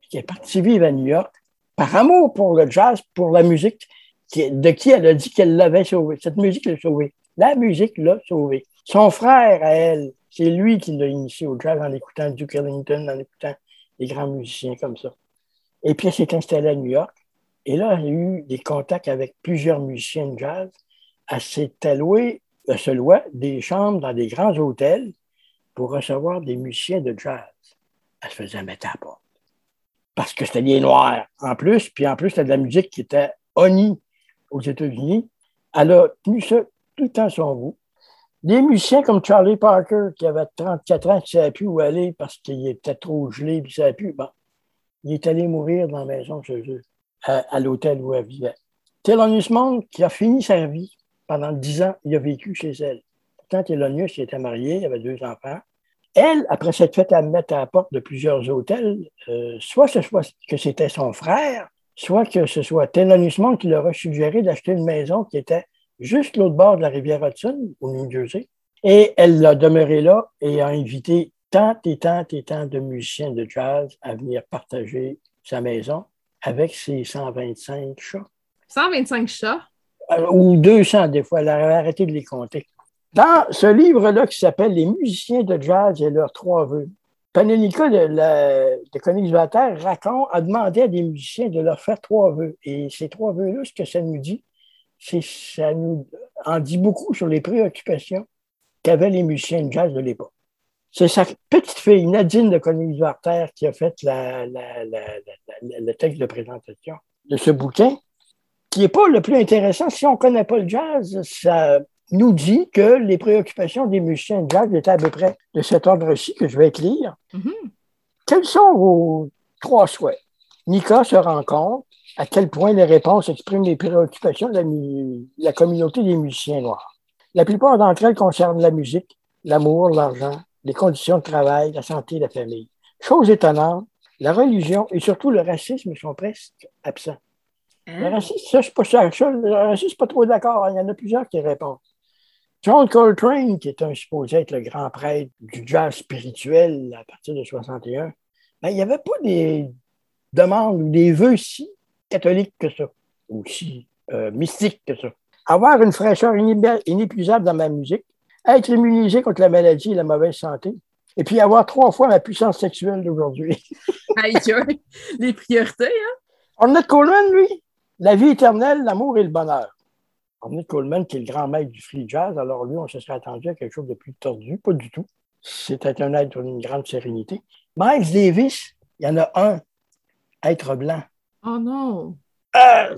qui est partie vivre à New York par amour pour le jazz, pour la musique, de qui elle a dit qu'elle l'avait sauvé. Cette musique l'a sauvé. La musique l'a sauvé. Son frère, à elle, c'est lui qui l'a initié au jazz en écoutant Duke Ellington, en écoutant des grands musiciens comme ça. Et puis elle s'est installée à New York. Et là, elle a eu des contacts avec plusieurs musiciens de jazz. Elle s'est allouée se loue des chambres dans des grands hôtels pour recevoir des musiciens de jazz. Elle se faisait mettre à la porte. Parce que c'était des noirs en plus, puis en plus, c'était de la musique qui était honnie aux États-Unis. Elle a tenu ça tout le temps son goût. Des musiciens comme Charlie Parker, qui avait 34 ans, qui ne savait plus où aller parce qu'il était trop gelé, puis il ne savait plus. Bon, il est allé mourir dans la maison chez eux, à, l'hôtel où elle vivait. Thelonious Monk, qui a fini sa vie pendant dix ans, il a vécu chez elle. Pourtant, Thelonious, il était marié, il avait deux enfants. Elle, après s'être faite à mettre à la porte de plusieurs hôtels, euh, soit ce soit que c'était son frère, soit que ce soit Thelonious Monk qui leur a suggéré d'acheter une maison qui était juste l'autre bord de la rivière Hudson, au New Jersey. Et elle a demeuré là et a invité tant et tant et tant de musiciens de jazz à venir partager sa maison avec ses 125 chats. 125 chats? Euh, ou 200 des fois, elle a arrêté de les compter. Dans ce livre-là qui s'appelle Les musiciens de jazz et leurs trois vœux, Panenica de, de raconte, a demandé à des musiciens de leur faire trois vœux. Et ces trois vœux-là, ce que ça nous dit, c'est ça nous en dit beaucoup sur les préoccupations qu'avaient les musiciens de jazz de l'époque. C'est sa petite fille, Nadine de Königswarter, qui a fait le texte de présentation de ce bouquin qui n'est pas le plus intéressant. Si on ne connaît pas le jazz, ça nous dit que les préoccupations des musiciens de étaient à peu près de cet ordre-ci que je vais écrire. Mm-hmm. Quels sont vos trois souhaits? Nika se rend compte à quel point les réponses expriment les préoccupations de la, communauté des musiciens noirs? La plupart d'entre elles concernent la musique, l'amour, l'argent, les conditions de travail, la santé, la famille. Chose étonnante, la religion et surtout le racisme sont presque absents. Le hein? raciste, ça, je ne suis pas trop d'accord. Il y en a plusieurs qui répondent. John Coltrane, qui est un supposé être le grand prêtre du jazz spirituel à partir de 61, ben, il n'y avait pas des demandes ou des vœux si catholiques que ça, ou si euh, mystiques que ça. Avoir une fraîcheur inépuisable dans ma musique, être immunisé contre la maladie et la mauvaise santé, et puis avoir trois fois ma puissance sexuelle d'aujourd'hui. Aïe, les priorités, hein? Ornette Coleman, lui, la vie éternelle, l'amour et le bonheur. Ornette Coleman, qui est le grand maître du free jazz, alors lui, on se serait attendu à quelque chose de plus tordu, pas du tout. C'était un être d'une grande sérénité. Miles Davis, il y en a un, être blanc. Oh non! Euh,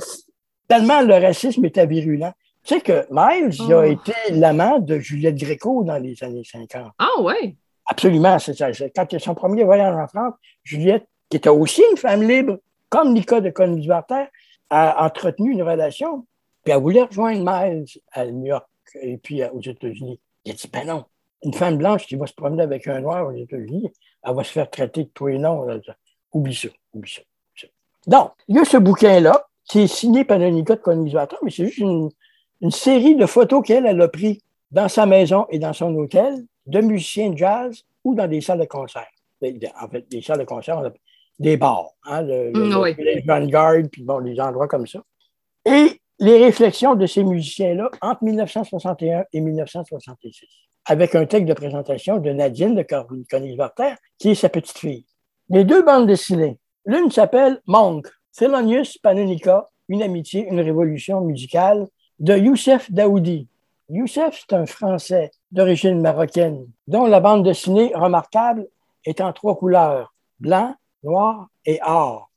tellement le racisme était virulent. Tu sais que Miles il a oh. été l'amant de Juliette Gréco dans les années 50. Ah ouais? Absolument, c'est ça. Quand il a son premier voyage en France, Juliette, qui était aussi une femme libre, comme Nika de Conduvarter, a entretenu une relation, puis elle voulait rejoindre Miles à New York et puis aux États-Unis. Il a dit, ben non, une femme blanche qui va se promener avec un noir aux États-Unis, elle va se faire traiter de tous les noms. Oublie ça, oublie ça. Donc, il y a ce bouquin-là qui est signé par Nica de Conisateur, mais c'est juste une, série de photos qu'elle a pris dans sa maison et dans son hôtel de musiciens de jazz ou dans des salles de concert. En fait, des salles de concert, des bars, hein, le, mm, les Vanguard, puis bon, des endroits comme ça. Et les réflexions de ces musiciens-là entre 1961 et 1966, avec un texte de présentation de Nadine de Königswarter, qui est sa petite fille. Les deux bandes dessinées, l'une s'appelle Monk, Thelonious Panonica, une amitié, une révolution musicale, de Youssef Daoudi. Youssef, c'est un Français d'origine marocaine, dont la bande dessinée remarquable est en trois couleurs, blanc, noir et or.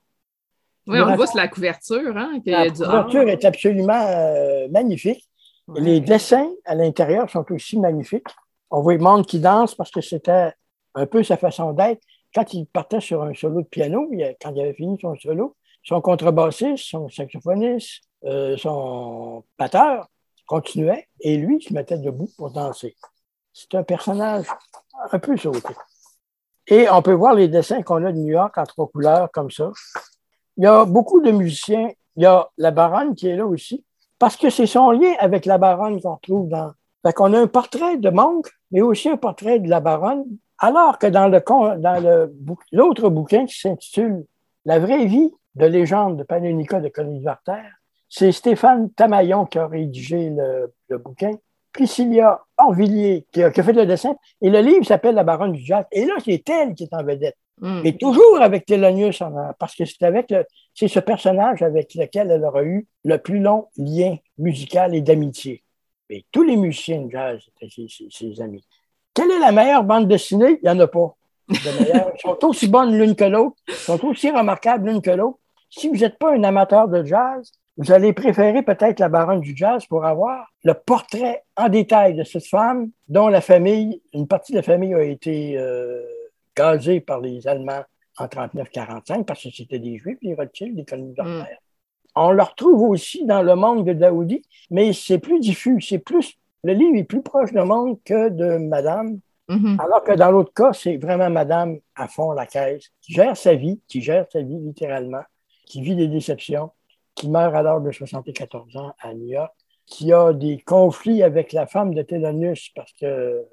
Oui, on voit sur la couverture. Hein, la couverture est absolument euh, magnifique. Les dessins à l'intérieur sont aussi magnifiques. On voit Monde qui danse parce que c'était un peu sa façon d'être. Quand il partait sur un solo de piano, quand il avait fini son solo, son contrebassiste, son saxophoniste, euh, son batteur continuait et lui se mettait debout pour danser. C'est un personnage un peu sauté. Et on peut voir les dessins qu'on a de New York en trois couleurs comme ça. Il y a beaucoup de musiciens. Il y a la baronne qui est là aussi, parce que c'est son lien avec la baronne qu'on trouve dans. Fait qu'on a un portrait de Monk, mais aussi un portrait de la baronne, alors que dans le dans l'autre bouquin qui s'intitule La vraie vie de légende de Panonica de Conivarter, c'est Stéphane Tamaillon qui a rédigé le bouquin. Priscilla Orvillier qui a, fait le dessin. Et le livre s'appelle La baronne du jazz. Et là, c'est elle qui est en vedette. Mm. Mais toujours avec Thelonious, parce que c'est avec c'est ce personnage avec lequel elle aura eu le plus long lien musical et d'amitié. Tous les musiciens de jazz étaient ses, amis. Quelle est la meilleure bande dessinée? Il n'y en a pas. Ils sont aussi bonnes l'une que l'autre, sont aussi remarquables l'une que l'autre. Si vous n'êtes pas un amateur de jazz, vous allez préférer peut-être la baronne du jazz pour avoir le portrait en détail de cette femme dont la famille, une partie de la famille a été euh, gazée par les Allemands en 39-45 parce que c'était des Juifs, des Rothschild, des colonisateurs. Mm. On le retrouve aussi dans le monde de Daoudi, mais c'est plus diffus, c'est plus, le livre est plus proche de monde que de Madame, mm-hmm. alors que dans l'autre cas, c'est vraiment Madame à fond la caisse, qui gère sa vie, qui gère sa vie littéralement, qui vit des déceptions, qui meurt à l'âge de 74 ans à New York, qui a des conflits avec la femme de Thelonious parce que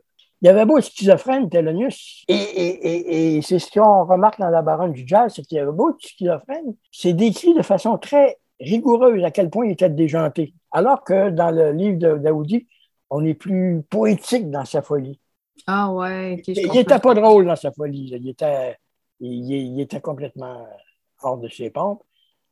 il y avait beau schizophrène, Thelonious, et, c'est ce qu'on remarque dans la baronne du jazz, c'est qu'il y avait beau schizophrène. C'est décrit de façon très rigoureuse à quel point il était déjanté. Alors que dans le livre de Daoudi, on est plus poétique dans sa folie. Ah ouais. il n'était pas drôle dans sa folie. Il était, il était complètement hors de ses pompes.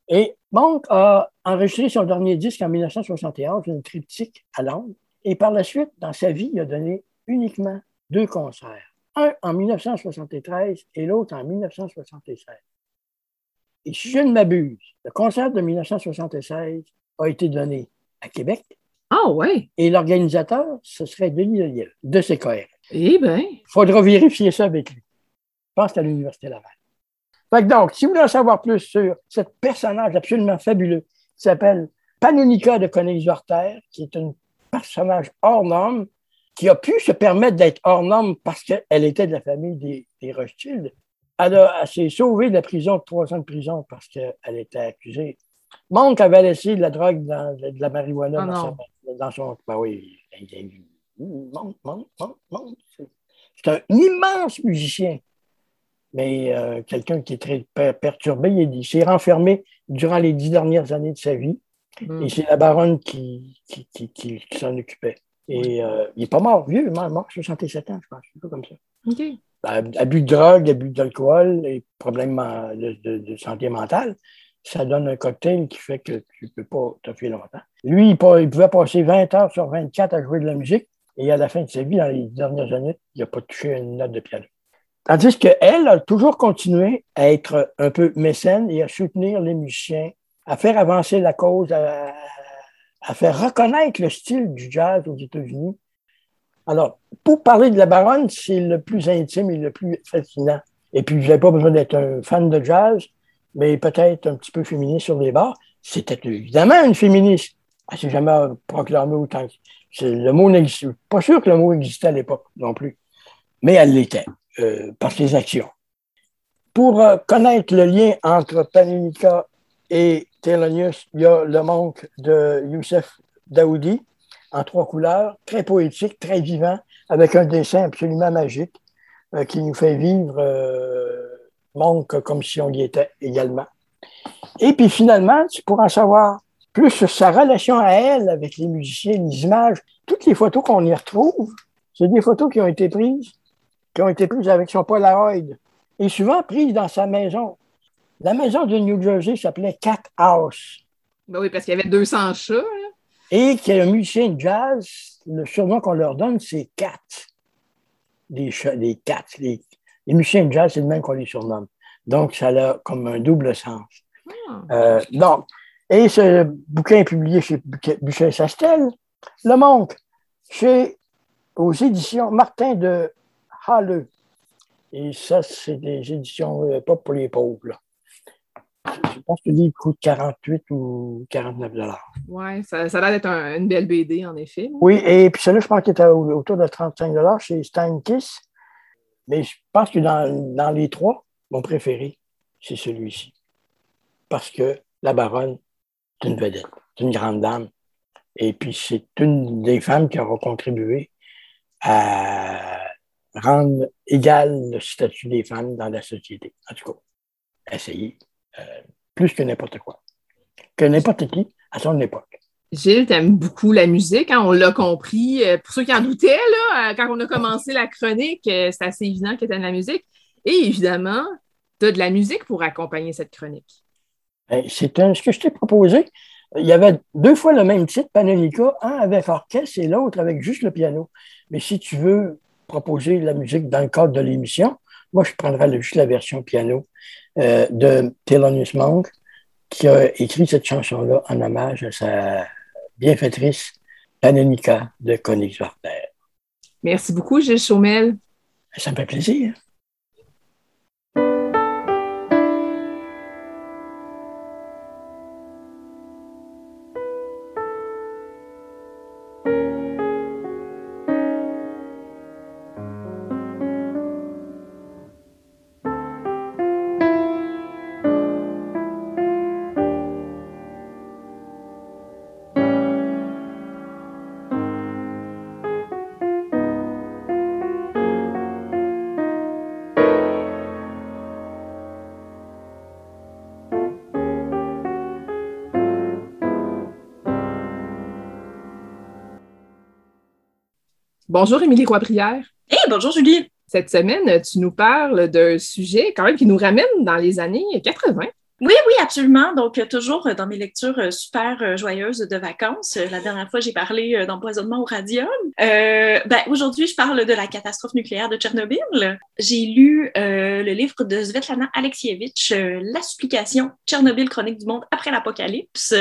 Et Monk a enregistré son dernier disque en 1971, une triptyque à Londres. Et par la suite, dans sa vie, il a donné uniquement deux concerts. Un en 1973 et l'autre en 1976. Et si je ne m'abuse, le concert de 1976 a été donné à Québec. Ah ouais. Et l'organisateur, ce serait Denis Lelièvre, de CKR. Eh bien. Il faudra vérifier ça avec lui. Je pense à l'Université Laval donc, si vous voulez en savoir plus sur ce personnage absolument fabuleux qui s'appelle Panonica de Königswarter, qui est un personnage hors norme, qui a pu se permettre d'être hors norme parce qu'elle était de la famille des, des Rothschild. Elle, s'est sauvée de la prison, de trois ans de prison, parce qu'elle était accusée. Monk avait laissé de la drogue, dans, de la marijuana ah dans, son. Ben oui, Monk, Monk, Monk, C'est un immense musicien mais euh, quelqu'un qui est très perturbé, il, s'est renfermé durant les dix dernières années de sa vie. Hmm. Et c'est la baronne qui, qui, s'en occupait. Et euh, il n'est pas mort, vieux, il est mort, 67 ans, je pense, un peu comme ça. Ben, abus de drogue, abus d'alcool et problèmes de, santé mentale, ça donne un cocktail qui fait que tu ne peux pas t'offrir longtemps. Lui, il, pouvait passer 20 heures sur 24 à jouer de la musique et à la fin de sa vie, dans les dernières années, il n'a pas touché une note de piano. Tandis qu'elle a toujours continué à être un peu mécène et à soutenir les musiciens, à faire avancer la cause, à, faire reconnaître le style du jazz aux États-Unis. Alors, pour parler de la baronne, c'est le plus intime et le plus fascinant. Et puis, vous n'avez pas besoin d'être un fan de jazz, mais peut-être un petit peu féministe sur les bords. c'était évidemment une féministe. Elle s'est jamais proclamée autant. Le mot n'existe pas sûr que le mot existait à l'époque non plus, mais elle l'était euh, par ses actions. Pour euh, connaître le lien entre Panenka et Thelonious, il y a le manque de Youssef Daoudi en trois couleurs, très poétique, très vivant, avec un dessin absolument magique euh, qui nous fait vivre euh, Monk comme si on y était également. Et puis finalement, pour en savoir plus sur sa relation à elle avec les musiciens, les images, toutes les photos qu'on y retrouve, c'est des photos qui ont été prises, qui ont été prises avec son Polaroid et souvent prises dans sa maison. La maison de New Jersey s'appelait Cat House. Ben oui, parce qu'il y avait 200 chats. Et qu'il y a un musicien de jazz, le surnom qu'on leur donne, c'est Cat. Les, chats, les cats. Les, musiciens de jazz, c'est le même qu'on les surnomme. Donc, ça a comme un double sens. Ah. Euh, donc, et ce bouquin est publié chez Buchet-Sastel. Le manque chez, aux éditions Martin de Halle. Et ça, c'est des éditions euh, pas pour les pauvres. Je pense que le livre coûte 48 ou 49 dollars. Oui, ça, ça a l'air d'être une belle BD, en effet. Oui, et puis celui-là, je pense qu'il était autour de 35 dollars chez Steinkiss. Mais je pense que dans, dans les trois, mon préféré, c'est celui-ci. Parce que la baronne, c'est une vedette, c'est une grande dame. Et puis, c'est une des femmes qui aura contribué à rendre égal le statut des femmes dans la société. En tout cas, essayer euh, plus que n'importe quoi, que n'importe qui à son époque. Gilles, t'aimes beaucoup la musique, hein, on l'a compris. Euh, pour ceux qui en doutaient, là, euh, quand on a commencé la chronique, c'est assez évident que tu aimes la musique. Et évidemment, tu as de la musique pour accompagner cette chronique. Ben, c'est ce que je t'ai proposé. Il y avait deux fois le même titre, Panonica, un avec orchestre et l'autre avec juste le piano. Mais si tu veux proposer la musique dans le cadre de l'émission, moi, je prendrais juste la version piano euh, de Thelonious Monk, qui a écrit cette chanson-là en hommage à sa bienfaitrice, Panonica de Königswarter. Merci beaucoup, Gilles Chaumel. Ça me fait plaisir. Bonjour, Émilie Roy-Prière. Hey, bonjour, Julie. Cette semaine, tu nous parles d'un sujet quand même qui nous ramène dans les années 80. Oui, oui, absolument. Donc, toujours dans mes lectures super joyeuses de vacances. La dernière fois, j'ai parlé d'empoisonnement au radium. Euh, ben, Aujourd'hui, je parle de la catastrophe nucléaire de Tchernobyl. J'ai lu euh, le livre de Svetlana Alexievitch, La supplication, Tchernobyl, chronique du monde après l'apocalypse.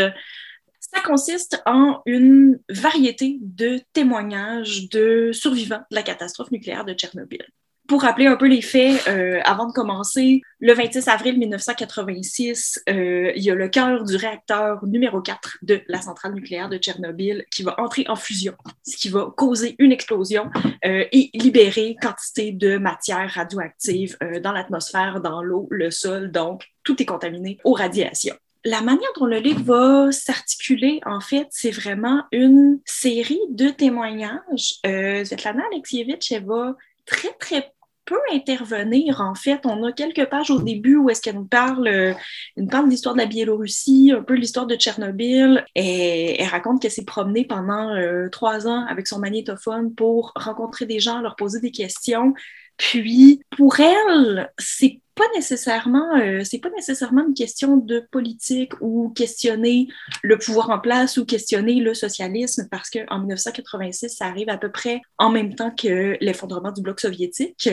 Ça consiste en une variété de témoignages de survivants de la catastrophe nucléaire de Tchernobyl. Pour rappeler un peu les faits, euh, avant de commencer, le 26 avril 1986, euh, il y a le cœur du réacteur numéro 4 de la centrale nucléaire de Tchernobyl qui va entrer en fusion, ce qui va causer une explosion euh, et libérer quantité de matière radioactive dans l'atmosphère, dans l'eau, le sol. Donc, tout est contaminé aux radiations la manière dont le livre va s'articuler, en fait, c'est vraiment une série de témoignages. Euh, Svetlana Alexievitch, elle va très, très peu intervenir, en fait. On a quelques pages au début où est-ce qu'elle nous parle, euh, une parle de l'histoire de la Biélorussie, un peu l'histoire de Tchernobyl. Et elle raconte qu'elle s'est promenée pendant euh, trois ans avec son magnétophone pour rencontrer des gens, leur poser des questions. Puis, pour elle, c'est pas nécessairement, euh, c'est pas nécessairement une question de politique ou questionner le pouvoir en place ou questionner le socialisme parce qu'en 1986, ça arrive à peu près en même temps que l'effondrement du bloc soviétique.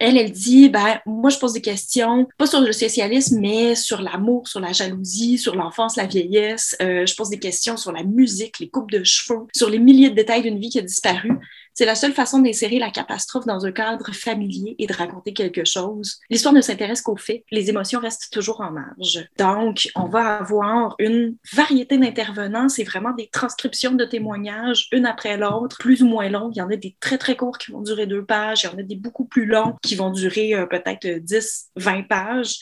Elle, elle dit, ben, moi, je pose des questions, pas sur le socialisme, mais sur l'amour, sur la jalousie, sur l'enfance, la vieillesse. Euh, je pose des questions sur la musique, les coupes de cheveux, sur les milliers de détails d'une vie qui a disparu. C'est la seule façon d'insérer la catastrophe dans un cadre familier et de raconter quelque chose. L'histoire ne s'intéresse qu'aux faits. Les émotions restent toujours en marge. Donc, on va avoir une variété d'intervenants. C'est vraiment des transcriptions de témoignages, une après l'autre, plus ou moins longues. Il y en a des très, très courts qui vont durer deux pages. Il y en a des beaucoup plus longs qui vont durer euh, peut-être 10, 20 pages.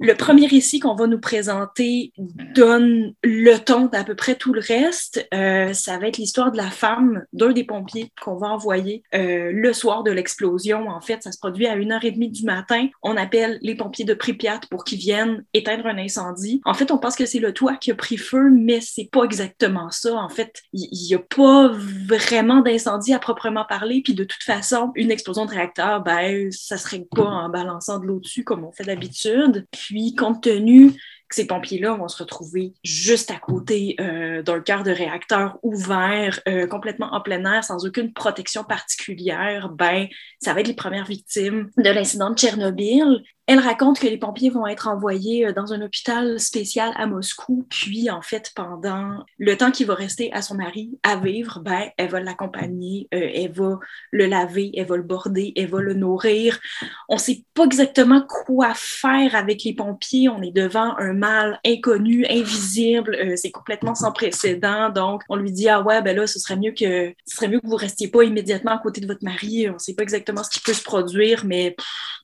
Le premier récit qu'on va nous présenter donne le ton d'à peu près tout le reste. Euh, ça va être l'histoire de la femme d'un des pompiers qu'on va envoyer euh, le soir de l'explosion. En fait, ça se produit à 1h30 du matin. On appelle les pompiers de Pripyat pour qu'ils viennent éteindre un incendie. En fait, on pense que c'est le toit qui a pris feu, mais c'est pas exactement ça. En fait, il n'y a pas vraiment d'incendie à proprement parler. Puis de toute façon, une explosion de réacteur, ben, ça serait pas en balançant de l'eau dessus comme on fait d'habitude. Puis, compte tenu que ces pompiers-là vont se retrouver juste à côté euh, d'un cœur de réacteur ouvert, euh, complètement en plein air, sans aucune protection particulière, ben, ça va être les premières victimes de l'incident de Tchernobyl. Elle raconte que les pompiers vont être envoyés euh, dans un hôpital spécial à Moscou, puis en fait, pendant le temps qu'il va rester à son mari à vivre, ben, elle va l'accompagner, euh, elle va le laver, elle va le border, elle va le nourrir. On ne sait pas exactement quoi faire avec les pompiers. On est devant un mal inconnu, invisible. Euh, c'est complètement sans précédent. Donc, on lui dit ah ouais, ben là, ce serait mieux que ce serait vous restiez pas immédiatement à côté de votre mari. On ne sait pas exactement ce qui peut se produire, mais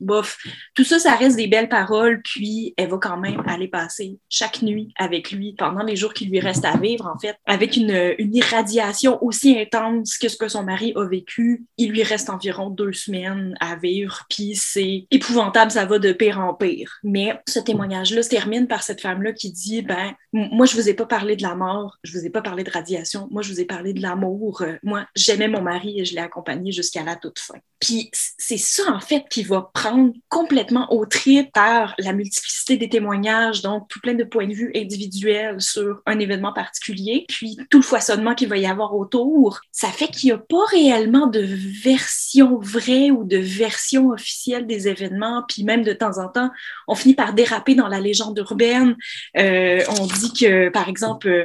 bof, tout ça, ça reste des belles paroles, puis elle va quand même aller passer chaque nuit avec lui pendant les jours qui lui restent à vivre, en fait, avec une, irradiation aussi intense que ce que son mari a vécu. Il lui reste environ deux semaines à vivre, puis c'est épouvantable, ça va de pire en pire. Mais ce témoignage-là se termine par cette femme-là qui dit, ben, moi, je vous ai pas parlé de la mort, je vous ai pas parlé de radiation, moi, je vous ai parlé de l'amour. Moi, j'aimais mon mari et je l'ai accompagné jusqu'à la toute fin. Puis c'est ça, en fait, qui va prendre complètement au par la multiplicité des témoignages, donc tout plein de points de vue individuels sur un événement particulier, puis tout le foisonnement qu'il va y avoir autour, ça fait qu'il n'y a pas réellement de version vraie ou de version officielle des événements, puis même de temps en temps, on finit par déraper dans la légende urbaine. Euh, on dit que, par exemple,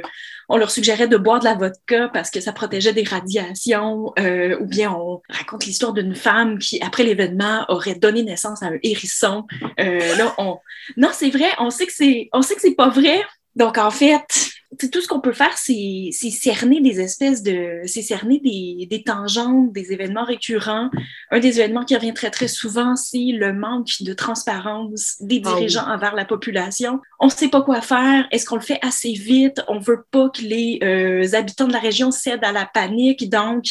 on leur suggérait de boire de la vodka parce que ça protégeait des radiations, euh, ou bien on raconte l'histoire d'une femme qui, après l'événement, aurait donné naissance à un hérisson. Euh, là, on... Non, c'est vrai, on sait que c'est, on sait que c'est pas vrai. Donc, en fait, tout ce qu'on peut faire, c'est cerner des espèces de. C'est cerner des, des, tangentes, des événements récurrents. Un des événements qui revient très, très souvent, c'est le manque de transparence des ah dirigeants envers la population. On ne sait pas quoi faire. Est-ce qu'on le fait assez vite? On ne veut pas que les euh, habitants de la région cèdent à la panique. Donc,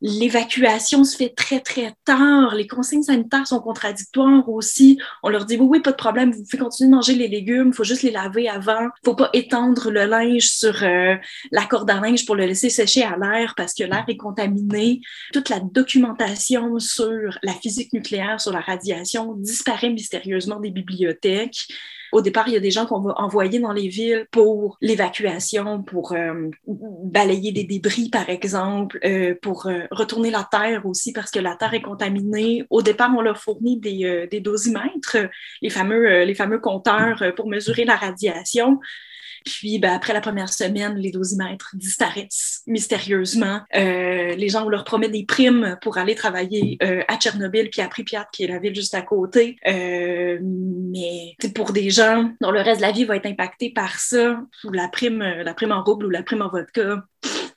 L'évacuation se fait très, très tard. Les consignes sanitaires sont contradictoires aussi. On leur dit, oui, oui, pas de problème, vous pouvez continuer de manger les légumes, il faut juste les laver avant. Faut pas étendre le linge sur euh, la corde à linge pour le laisser sécher à l'air parce que l'air est contaminé. Toute la documentation sur la physique nucléaire, sur la radiation disparaît mystérieusement des bibliothèques. Au départ, il y a des gens qu'on va envoyer dans les villes pour l'évacuation, pour euh, balayer des débris, par exemple, euh, pour euh, retourner la terre aussi parce que la terre est contaminée. Au départ, on leur fournit des, des dosimètres, les fameux, les fameux compteurs pour mesurer la radiation. Puis ben, après la première semaine, les dosimètres disparaissent mystérieusement. Euh, les gens, on leur promet des primes pour aller travailler euh, à Tchernobyl puis à Pripyat, qui est la ville juste à côté. Euh, mais pour des gens dont le reste de la vie va être impacté par ça, ou la prime, la prime en rouble ou la prime en vodka,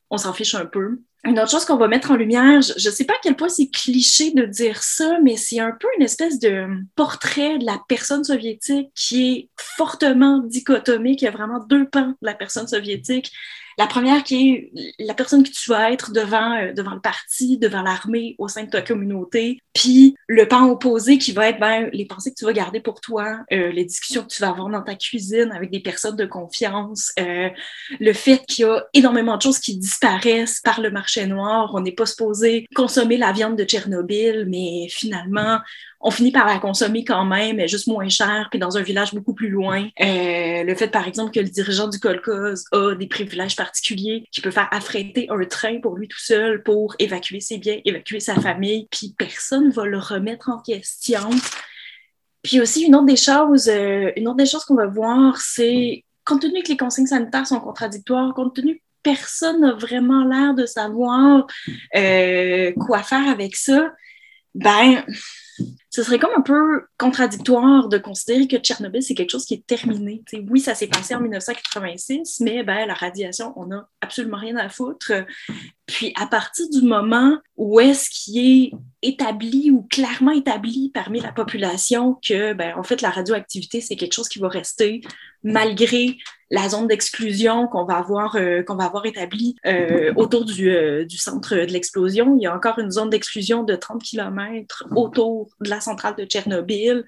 on s'en fiche un peu. Une autre chose qu'on va mettre en lumière, je ne sais pas à quel point c'est cliché de dire ça, mais c'est un peu une espèce de portrait de la personne soviétique qui est fortement dichotomique. Il y a vraiment deux pans de la personne soviétique. La première qui est la personne que tu vas être devant, euh, devant le parti, devant l'armée, au sein de ta communauté. Puis le pan opposé qui va être ben, les pensées que tu vas garder pour toi, euh, les discussions que tu vas avoir dans ta cuisine avec des personnes de confiance, euh, le fait qu'il y a énormément de choses qui disparaissent par le marché On n'est pas supposé consommer la viande de Tchernobyl, mais finalement, on finit par la consommer quand même, mais juste moins cher, puis dans un village beaucoup plus loin. Euh, le fait, par exemple, que le dirigeant du Kolkhoz a des privilèges particuliers, qui peut faire affréter un train pour lui tout seul pour évacuer ses biens, évacuer sa famille, puis personne va le remettre en question. Puis aussi, une autre des choses, euh, une autre des choses qu'on va voir, c'est compte tenu que les consignes sanitaires sont contradictoires, compte tenu personne n'a vraiment l'air de savoir euh, quoi faire avec ça, ben, ce serait comme un peu contradictoire de considérer que Tchernobyl, c'est quelque chose qui est terminé. oui, ça s'est passé en 1986, mais ben, la radiation, on n'a absolument rien à foutre. Puis à partir du moment où est-ce qui est établi ou clairement établi parmi la population que, ben, en fait, la radioactivité, c'est quelque chose qui va rester malgré la zone d'exclusion qu'on va avoir euh, qu'on va avoir établie euh, autour du, euh, du, centre de l'explosion. Il y a encore une zone d'exclusion de 30 km autour de la centrale de Tchernobyl.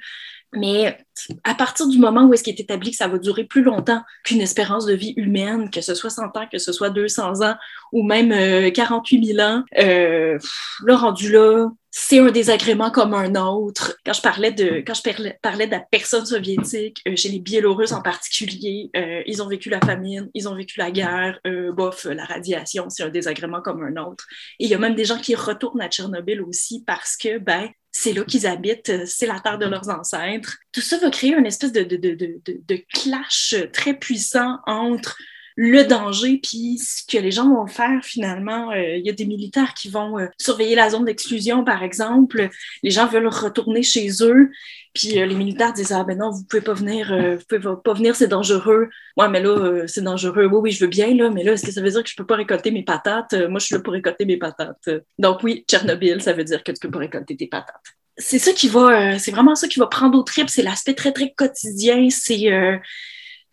Mais à partir du moment où est-ce qu'il est établi que ça va durer plus longtemps qu'une espérance de vie humaine, que ce soit 100 ans, que ce soit 200 ans ou même 48 000 ans, euh, le rendu là, c'est un désagrément comme un autre. Quand je parlais de, quand je parlais, de la personne soviétique, euh, chez les Biélorusses en particulier, euh, ils ont vécu la famine, ils ont vécu la guerre, euh, bof, la radiation, c'est un désagrément comme un autre. Et il y a même des gens qui retournent à Tchernobyl aussi parce que, ben, c'est là qu'ils habitent, c'est la terre de leurs ancêtres. Tout ça va créer une espèce de, de, de, de clash très puissant entre le danger, puis ce que les gens vont faire finalement. Euh, il y a des militaires qui vont euh, surveiller la zone d'exclusion, par exemple. Les gens veulent retourner chez eux, puis euh, les militaires disent ah ben non, vous pouvez pas venir, vous pouvez pas venir, c'est dangereux. Ouais, mais là c'est dangereux. Oui, oui, je veux bien là, mais là est-ce que ça veut dire que je peux pas récolter mes patates? Moi, je suis là pour récolter mes patates. Donc oui, Tchernobyl, ça veut dire que tu peux pas récolter tes patates c'est ça qui va, c'est vraiment ça qui va prendre au trip, c'est l'aspect très, très quotidien, c'est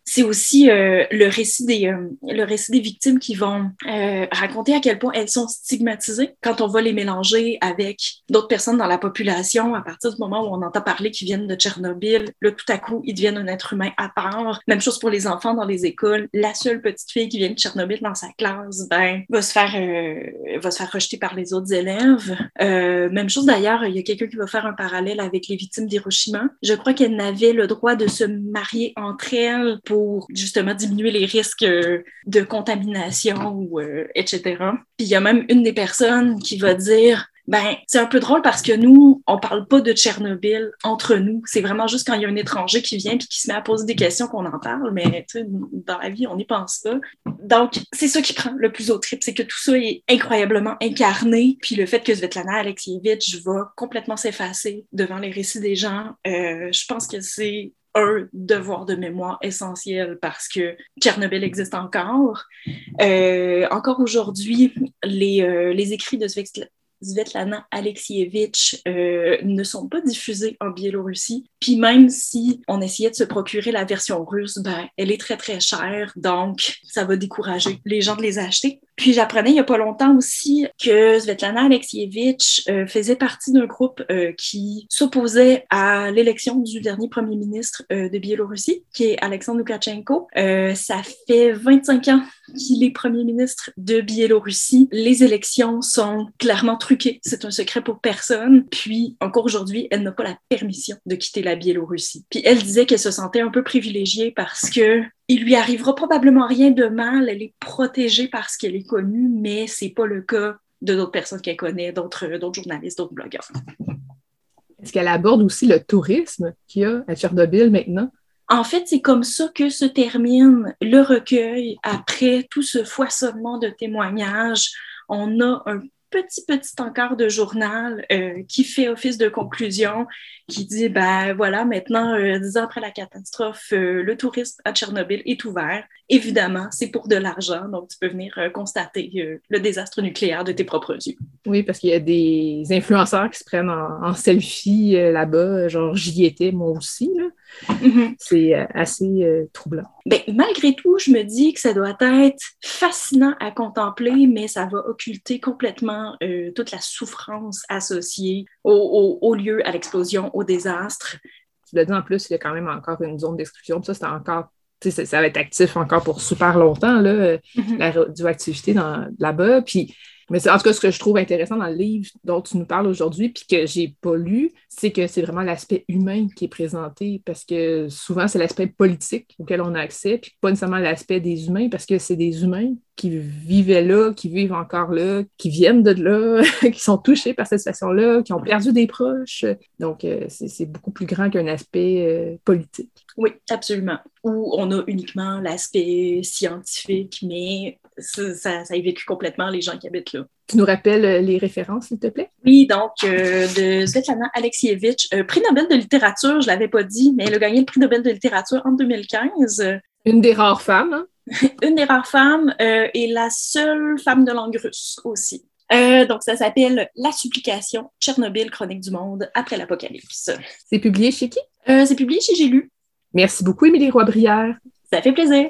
c'est aussi euh, le, récit des, euh, le récit des victimes qui vont euh, raconter à quel point elles sont stigmatisées quand on va les mélanger avec d'autres personnes dans la population. À partir du moment où on entend parler qu'ils viennent de Tchernobyl, là, tout à coup, ils deviennent un être humain à part. Même chose pour les enfants dans les écoles. La seule petite fille qui vient de Tchernobyl dans sa classe, ben, va se faire, va se faire rejeter par les autres élèves. même chose d'ailleurs, il y a quelqu'un qui va faire un parallèle avec les victimes d'Hiroshima. Je crois qu'elles n'avaient le droit de se marier entre elles pour justement diminuer les risques euh, de contamination, ou, euh, etc. Puis il y a même une des personnes qui va dire ben, c'est un peu drôle parce que nous, on parle pas de Tchernobyl entre nous. C'est vraiment juste quand il y a un étranger qui vient puis qui se met à poser des questions qu'on en parle, mais dans la vie, on n'y pense pas. Donc, c'est ça qui prend le plus au trip, c'est que tout ça est incroyablement incarné, puis le fait que Svetlana Alexievitch va complètement s'effacer devant les récits des gens, euh, je pense que c'est un devoir de mémoire essentiel parce que Tchernobyl existe encore. Euh, encore aujourd'hui, les, euh, les, écrits de Svetlana Alexievitch euh, ne sont pas diffusés en Biélorussie. Puis même si on essayait de se procurer la version russe, ben, elle est très très chère, donc ça va décourager les gens de les acheter. Puis j'apprenais il n'y a pas longtemps aussi que Svetlana Alexievitch euh, faisait partie d'un groupe euh, qui s'opposait à l'élection du dernier premier ministre euh, de Biélorussie, qui est Alexandre Loukachenko. ça fait 25 ans qu'il est premier ministre de Biélorussie. Les élections sont clairement truquées. C'est un secret pour personne. Puis encore aujourd'hui, elle n'a pas la permission de quitter la Biélorussie. Puis elle disait qu'elle se sentait un peu privilégiée parce que il lui arrivera probablement rien de mal. Elle est protégée parce qu'elle est connue, mais c'est pas le cas de d'autres personnes qu'elle connaît, d'autres, journalistes, d'autres blogueurs. Est-ce qu'elle aborde aussi le tourisme qu'il y a à Tchernobyl maintenant? En fait, c'est comme ça que se termine le recueil après tout ce foisonnement de témoignages. On a un petit, petit encart de journal euh, qui fait office de conclusion, qui dit, ben voilà, maintenant, euh, dix ans après la catastrophe, euh, le tourisme à Tchernobyl est ouvert. Évidemment, c'est pour de l'argent, donc tu peux venir constater le désastre nucléaire de tes propres yeux. Oui, parce qu'il y a des influenceurs qui se prennent en, selfie là-bas, genre j'y étais moi aussi. Mm-hmm. C'est assez troublant. Ben, malgré tout, je me dis que ça doit être fascinant à contempler, mais ça va occulter complètement euh, toute la souffrance associée au, lieu, à l'explosion, au désastre. Tu l'as dit en plus, il y a quand même encore une zone d'exclusion. Ça, c'est encore ça, ça, va être actif encore pour super longtemps, là, mm-hmm. la radioactivité là-bas. Puis mais en tout cas, ce que je trouve intéressant dans le livre dont tu nous parles aujourd'hui, puis que j'ai pas lu, c'est que c'est vraiment l'aspect humain qui est présenté, parce que souvent, c'est l'aspect politique auquel on a accès, puis pas nécessairement l'aspect des humains, parce que c'est des humains qui vivaient là, qui vivent encore là, qui viennent de là, qui sont touchés par cette situation-là, qui ont perdu des proches. Donc, euh, c'est beaucoup plus grand qu'un aspect euh, politique. Oui, absolument. Où on a uniquement l'aspect scientifique, mais ça, ça vécu complètement les gens qui habitent là. Tu nous rappelles les références, s'il te plaît? Oui, donc de Svetlana Alexievitch, prix Nobel de littérature, je ne l'avais pas dit, mais elle a gagné le prix Nobel de littérature en 2015. Une des rares femmes. Hein? Une des rares femmes et la seule femme de langue russe aussi. Euh, donc, ça s'appelle La supplication, Tchernobyl, chronique du monde après l'apocalypse. C'est publié chez qui? Euh, c'est publié chez J'ai lu. Merci beaucoup, Émilie Roy-Brière. Ça fait plaisir.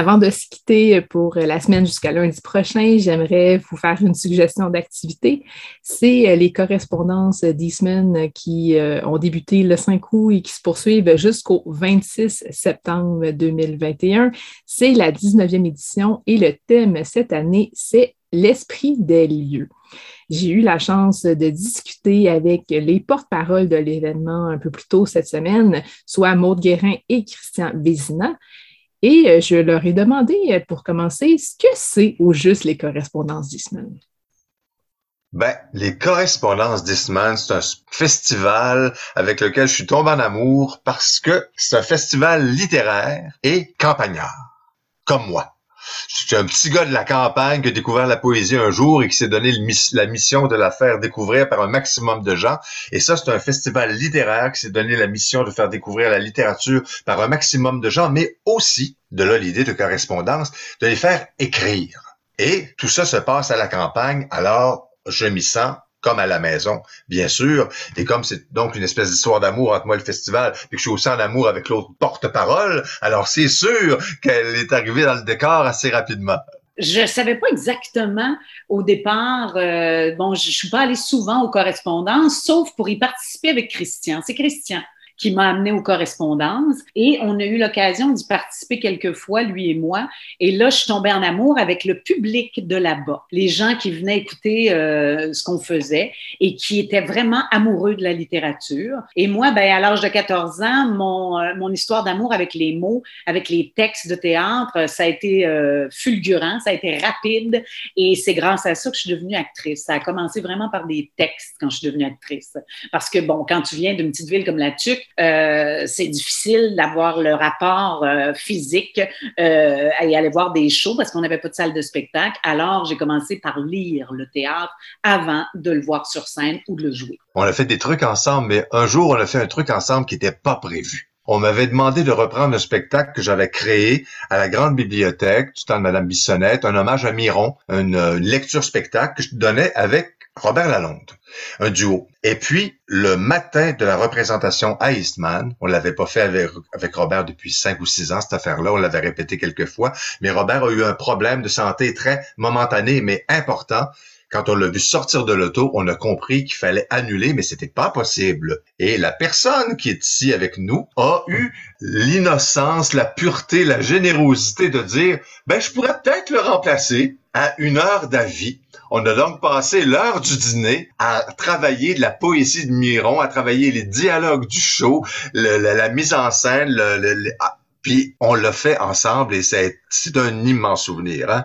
Avant de se quitter pour la semaine jusqu'à lundi prochain, j'aimerais vous faire une suggestion d'activité. C'est euh, les correspondances d'Eastman qui euh, ont débuté le 5 août et qui se poursuivent jusqu'au 26 septembre 2021. C'est la 19e édition et le thème cette année, c'est l'esprit des lieux. J'ai eu la chance de discuter avec les porte-paroles de l'événement un peu plus tôt cette semaine, soit Maude Guérin et Christian Vézina. Et euh, je leur ai demandé, euh, pour commencer, ce que c'est au juste les correspondances d'Eastman? Ben, les correspondances d'Eastman, c'est un festival avec lequel je suis tombé en amour parce que c'est un festival littéraire et campagnard, comme moi. Suis un petit gars de la campagne qui a découvert la poésie un jour et qui s'est donné la mission de la faire découvrir par un maximum de gens. Et ça, c'est un festival littéraire qui s'est donné la mission de faire découvrir la littérature par un maximum de gens, mais aussi, de là l'idée de correspondance, de les faire écrire. Et tout ça se passe à la campagne, alors je m'y sens comme à la maison, bien sûr. Et comme c'est donc une espèce d'histoire d'amour entre moi et le festival, puis que je suis aussi en amour avec l'autre porte-parole, alors c'est sûr qu'elle est arrivée dans le décor assez rapidement. Je savais pas exactement au départ. Euh, bon, je, je suis pas allée souvent aux correspondances, sauf pour y participer avec Christian. C'est Christian qui m'a amené aux correspondances. Et on a eu l'occasion d'y participer quelques fois, lui et moi. Et là, je suis tombée en amour avec le public de là-bas, les gens qui venaient écouter euh, ce qu'on faisait et qui étaient vraiment amoureux de la littérature. Et moi, ben, à l'âge de 14 ans, mon, euh, mon histoire d'amour avec les mots, avec les textes de théâtre, ça a été euh, fulgurant, ça a été rapide. Et c'est grâce à ça que je suis devenue actrice. Ça a commencé vraiment par des textes quand je suis devenue actrice. Parce que, bon, quand tu viens d'une petite ville comme La Tuque, euh, c'est difficile d'avoir le rapport euh, physique euh, et aller voir des shows parce qu'on n'avait pas de salle de spectacle. Alors, j'ai commencé par lire le théâtre avant de le voir sur scène ou de le jouer. On a fait des trucs ensemble, mais un jour, on a fait un truc ensemble qui n'était pas prévu. On m'avait demandé de reprendre un spectacle que j'avais créé à la Grande Bibliothèque du temps de Madame Bissonnette, un hommage à Miron, une, une lecture spectacle que je donnais avec Robert Lalonde, un duo. Et puis, le matin de la représentation à Eastman, on l'avait pas fait avec, Robert depuis cinq ou six ans, cette affaire-là, on l'avait répété quelques fois, mais Robert a eu un problème de santé très momentané, mais important. Quand on l'a vu sortir de l'auto, on a compris qu'il fallait annuler, mais c'était pas possible. Et la personne qui est ici avec nous a eu l'innocence, la pureté, la générosité de dire, ben, je pourrais peut-être le remplacer à une heure d'avis on a donc passé l'heure du dîner à travailler de la poésie de Miron, à travailler les dialogues du show, la, mise en scène, le, ah, puis on l'a fait ensemble et c'est un immense souvenir. Hein?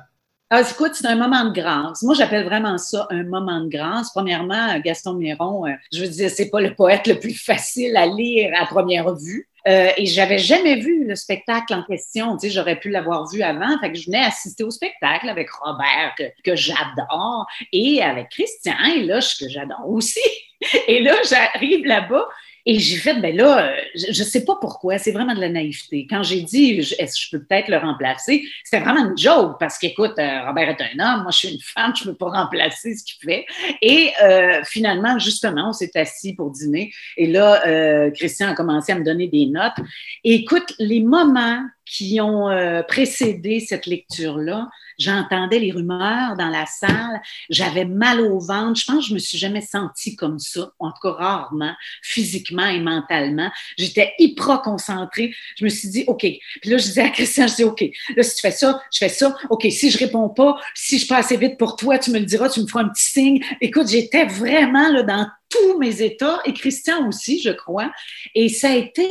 Ah, écoute, c'est un moment de grâce? Moi, j'appelle vraiment ça un moment de grâce. Premièrement, Gaston Miron, euh, je veux dire, c'est pas le poète le plus facile à lire à première vue. Euh, et j'avais jamais vu le spectacle en question. Tu sais, j'aurais pu l'avoir vu avant. Fait que je venais assister au spectacle avec Robert, que, que j'adore, et avec Christian, et là, que j'adore aussi. Et là, j'arrive là-bas. Et j'ai fait, ben là, euh, je ne sais pas pourquoi, c'est vraiment de la naïveté. Quand j'ai dit, est-ce que je peux peut-être le remplacer, c'était vraiment une joke parce qu'écoute, euh, Robert est un homme, moi je suis une femme, je ne peux pas remplacer ce qu'il fait. Et euh, finalement, justement, on s'est assis pour dîner et là, Christian a commencé à me donner des notes. Et écoute, les moments qui ont précédé cette lecture-là, J'entendais les rumeurs dans la salle. J'avais mal au ventre. Je pense que je me suis jamais sentie comme ça, en tout cas rarement, physiquement et mentalement. J'étais hyper concentrée. Je me suis dit, OK. Puis là, je disais à Christian, je dis, OK, là, si tu fais ça, je fais ça. OK, si je réponds pas, si je passe assez vite pour toi, tu me le diras, tu me feras un petit signe. Écoute, j'étais vraiment là dans tous mes états et Christian aussi, je crois. Et ça a été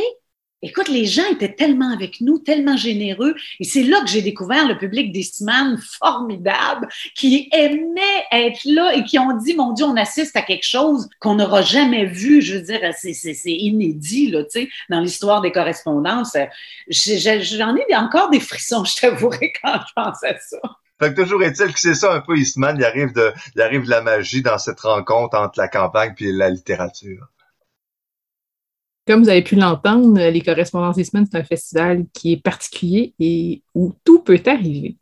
Écoute, les gens étaient tellement avec nous, tellement généreux. Et c'est là que j'ai découvert le public d'Eastman formidable, qui aimait être là et qui ont dit, mon Dieu, on assiste à quelque chose qu'on n'aura jamais vu. Je veux dire, c'est inédit, là, tu sais, dans l'histoire des correspondances. J'en ai encore des frissons, je t'avouerai, quand je pense à ça. Fait que toujours est-il que c'est ça un peu Eastman, il arrive de, il arrive de la magie dans cette rencontre entre la campagne et la littérature. Comme vous avez pu l'entendre, les Correspondances des Semaines, c'est un festival qui est particulier et où tout peut arriver.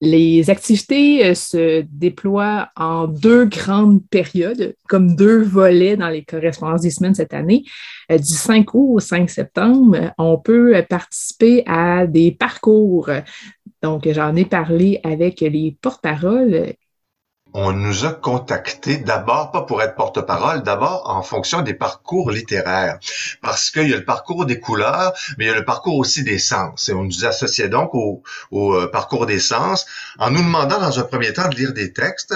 Les activités euh, se déploient en deux grandes périodes, comme deux volets dans les correspondances des semaines cette année. Euh, du 5 août au 5 septembre, on peut participer à des parcours. Donc, j'en ai parlé avec les porte-paroles on nous a contactés d'abord, pas pour être porte-parole, d'abord en fonction des parcours littéraires. Parce qu'il y a le parcours des couleurs, mais il y a le parcours aussi des sens. Et on nous associait donc au, au euh, parcours des sens en nous demandant dans un premier temps de lire des textes.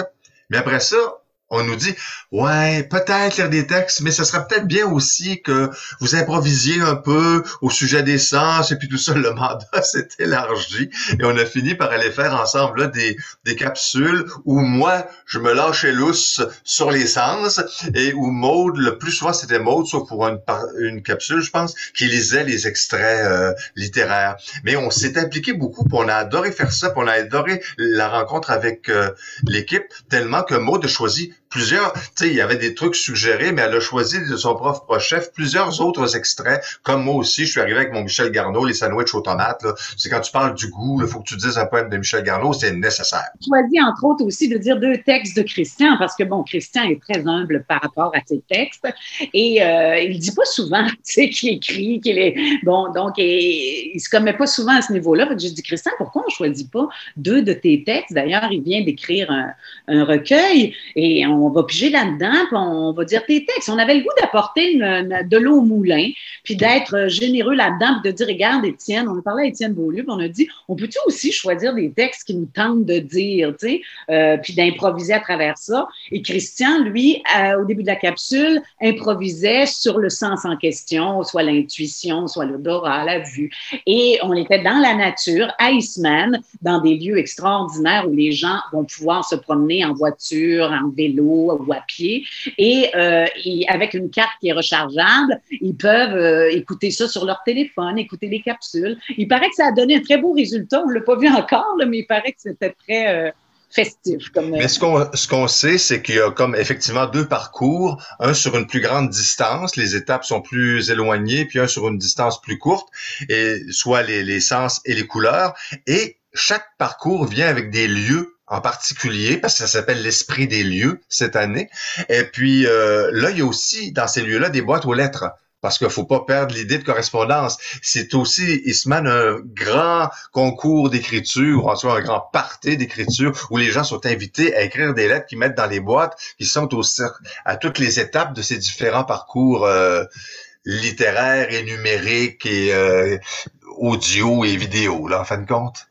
Mais après ça, on nous dit ouais peut-être lire des textes mais ce serait peut-être bien aussi que vous improvisiez un peu au sujet des sens et puis tout ça le mandat s'est élargi et on a fini par aller faire ensemble là, des, des capsules où moi je me lâchais lousse sur les sens et où Maude le plus souvent c'était Maude sauf pour une, une capsule je pense qui lisait les extraits euh, littéraires. Mais on s'est impliqué beaucoup on a adoré faire ça on a adoré la rencontre avec euh, l'équipe tellement que Maude a choisi plusieurs, tu sais, il y avait des trucs suggérés, mais elle a choisi de son propre chef plusieurs autres extraits, comme moi aussi, je suis arrivé avec mon Michel Garneau, les sandwichs aux tomates. C'est quand tu parles du goût, il faut que tu dises un poème de Michel Garneau, c'est nécessaire. Tu as dit, entre autres, aussi de dire deux textes de Christian, parce que, bon, Christian est très humble par rapport à ses textes, et euh, il dit pas souvent, tu sais, qu'il écrit, qu'il est, bon, donc, et, il se commet pas souvent à ce niveau-là. Que j'ai dit, Christian, pourquoi on choisit pas deux de tes textes? D'ailleurs, il vient d'écrire un, un recueil, et on on va piger là-dedans, puis on va dire tes textes. On avait le goût d'apporter de l'eau au moulin, puis d'être euh, généreux là-dedans, puis de dire, regarde, Étienne, on a parlé à Étienne Beaulieu, puis on a dit, on peut-tu aussi choisir des textes qui nous tentent de dire, euh, puis d'improviser à travers ça? Et Christian, lui, au début de la capsule, improvisait sur le sens en question, soit l'intuition, soit l'odorat, la vue. Et on était dans la nature, à Iceman, dans des lieux extraordinaires où les gens vont pouvoir se promener en voiture, en vélo, ou à pied. Et, euh, avec une carte qui est rechargeable, ils peuvent euh, écouter ça sur leur téléphone, écouter les capsules. Il paraît que ça a donné un très beau résultat. On ne l'a pas vu encore, mais il paraît que c'était très euh, festif. Comme, Mais ce qu'on ce qu'on sait, c'est qu'il y a comme effectivement deux parcours, un sur une plus grande distance, les étapes sont plus éloignées, puis un sur une distance plus courte, et soit les, les sens et les couleurs. Et chaque parcours vient avec des lieux en particulier, parce que ça s'appelle l'esprit des lieux cette année. Et puis euh, là, il y a aussi dans ces lieux-là des boîtes aux lettres. Parce qu'il faut pas perdre l'idée de correspondance. C'est aussi, Isman, un grand concours d'écriture, ou en soit un grand party d'écriture, où les gens sont invités à écrire des lettres qu'ils mettent dans les boîtes, qui sont au, à toutes les étapes de ces différents parcours euh, littéraires et numériques et euh, audio et vidéo, là, en fin de compte.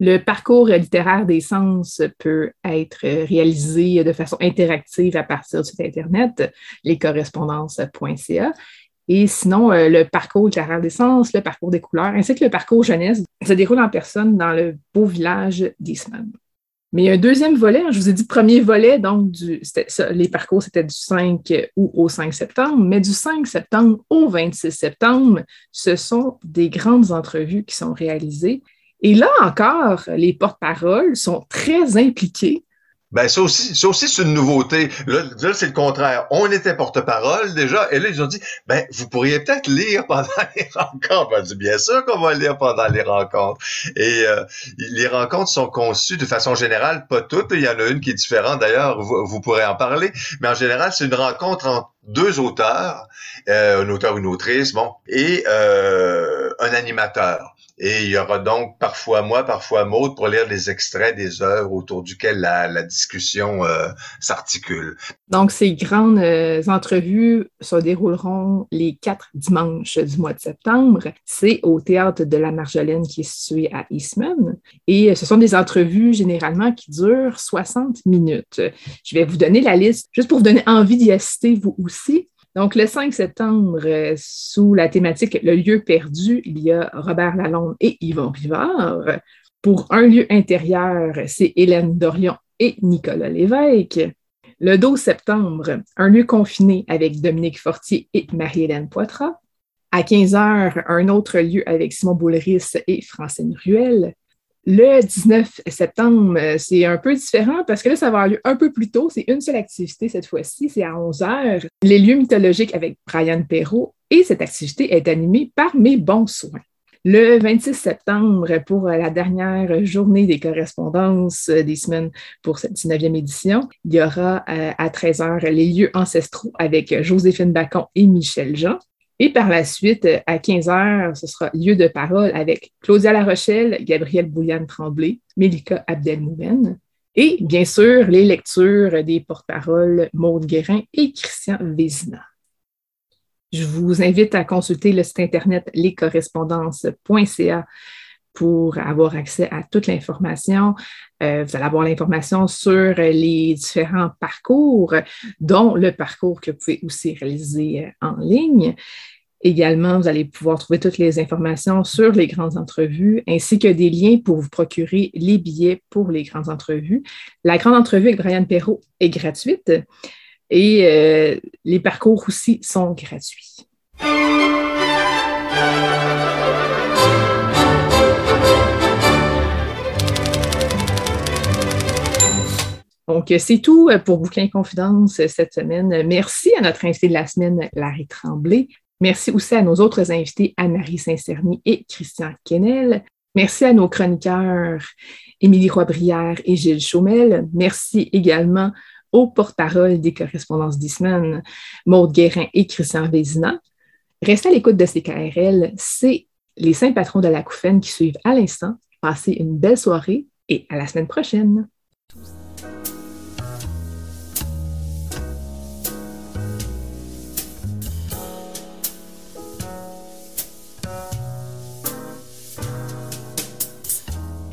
Le parcours littéraire des sens peut être réalisé de façon interactive à partir du site Internet, lescorrespondances.ca. Et sinon, euh, le parcours littéraire des sens, le parcours des couleurs, ainsi que le parcours jeunesse se déroule en personne dans le beau village d'Eastman. Mais il y a un deuxième volet, je vous ai dit premier volet, donc les parcours c'était du 5 août au 5 septembre, mais du 5 septembre au 26 septembre, ce sont des grandes entrevues qui sont réalisées et là encore, les porte-paroles sont très impliqués Ben ça aussi, ça aussi c'est une nouveauté. Là, là c'est le contraire. On était porte-parole déjà, et là ils ont dit, ben vous pourriez peut-être lire pendant les rencontres. On dit bien sûr qu'on va lire pendant les rencontres. Et euh, les rencontres sont conçues de façon générale, pas toutes. Il y en a une qui est différente d'ailleurs. Vous, vous pourrez en parler, mais en général c'est une rencontre entre deux auteurs, euh, un auteur, une autrice, bon, et euh, un animateur. Et il y aura donc parfois moi, parfois Maud pour lire les extraits des œuvres autour duquel la, discussion euh, s'articule. Donc, ces grandes euh, entrevues se dérouleront les quatre dimanches du mois de septembre. C'est au Théâtre de la Marjolaine qui est situé à Eastman. Et ce sont des entrevues généralement qui durent 60 minutes. Je vais vous donner la liste juste pour vous donner envie d'y assister vous aussi. Donc, le 5 septembre, euh, sous la thématique Le lieu perdu, il y a Robert Lalonde et Yvon Rivard. Pour un lieu intérieur, c'est Hélène Dorion et Nicolas Lévesque. Le 12 septembre, un lieu confiné avec Dominique Fortier et Marie-Hélène Poitras. À 15 heures, un autre lieu avec Simon Boulris et Francine Ruel. Le 19 septembre, euh, c'est un peu différent parce que là, ça va avoir lieu un peu plus tôt. C'est une seule activité cette fois-ci, c'est à 11 heures. Les lieux mythologiques avec Brian Perrault et cette activité est animée par mes bons soins. Le 26 septembre, pour la dernière journée des correspondances des semaines pour cette 19e édition, il y aura euh, à 13 heures les lieux ancestraux avec Joséphine Bacon et Michel Jean. Et par la suite, à 15 heures, ce sera lieu de parole avec Claudia Larochelle, Gabrielle Bouliane-Tremblay, Mélika Abdelmoumen. Et bien sûr, les lectures des porte-paroles Maude Guérin et Christian Vézina. Je vous invite à consulter le site internet lescorrespondances.ca pour avoir accès à toute l'information. Euh, vous allez avoir l'information sur les différents parcours, dont le parcours que vous pouvez aussi réaliser euh, en ligne. Également, vous allez pouvoir trouver toutes les informations sur les grandes entrevues ainsi que des liens pour vous procurer les billets pour les grandes entrevues. La grande entrevue avec Brian Perrault est gratuite et euh, les parcours aussi sont gratuits. Donc, c'est tout pour Bouquin Confidence cette semaine. Merci à notre invité de la semaine, Larry Tremblay. Merci aussi à nos autres invités, Anne-Marie Saint-Cerny et Christian Kennel. Merci à nos chroniqueurs, Émilie Roy-Brière et Gilles Chaumel. Merci également aux porte-parole des correspondances d'Isman, Maude Guérin et Christian Vézina. Restez à l'écoute de ces KRL. C'est les saints patrons de la Couffaine qui suivent à l'instant. Passez une belle soirée et à la semaine prochaine.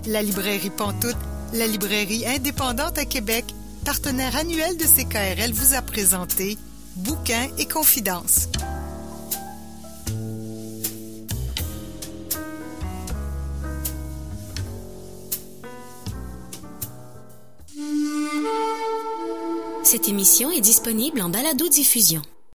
La librairie Pantoute, la librairie indépendante à Québec, partenaire annuel de CKRL, vous a présenté Bouquins et Confidences. Cette émission est disponible en balado-diffusion.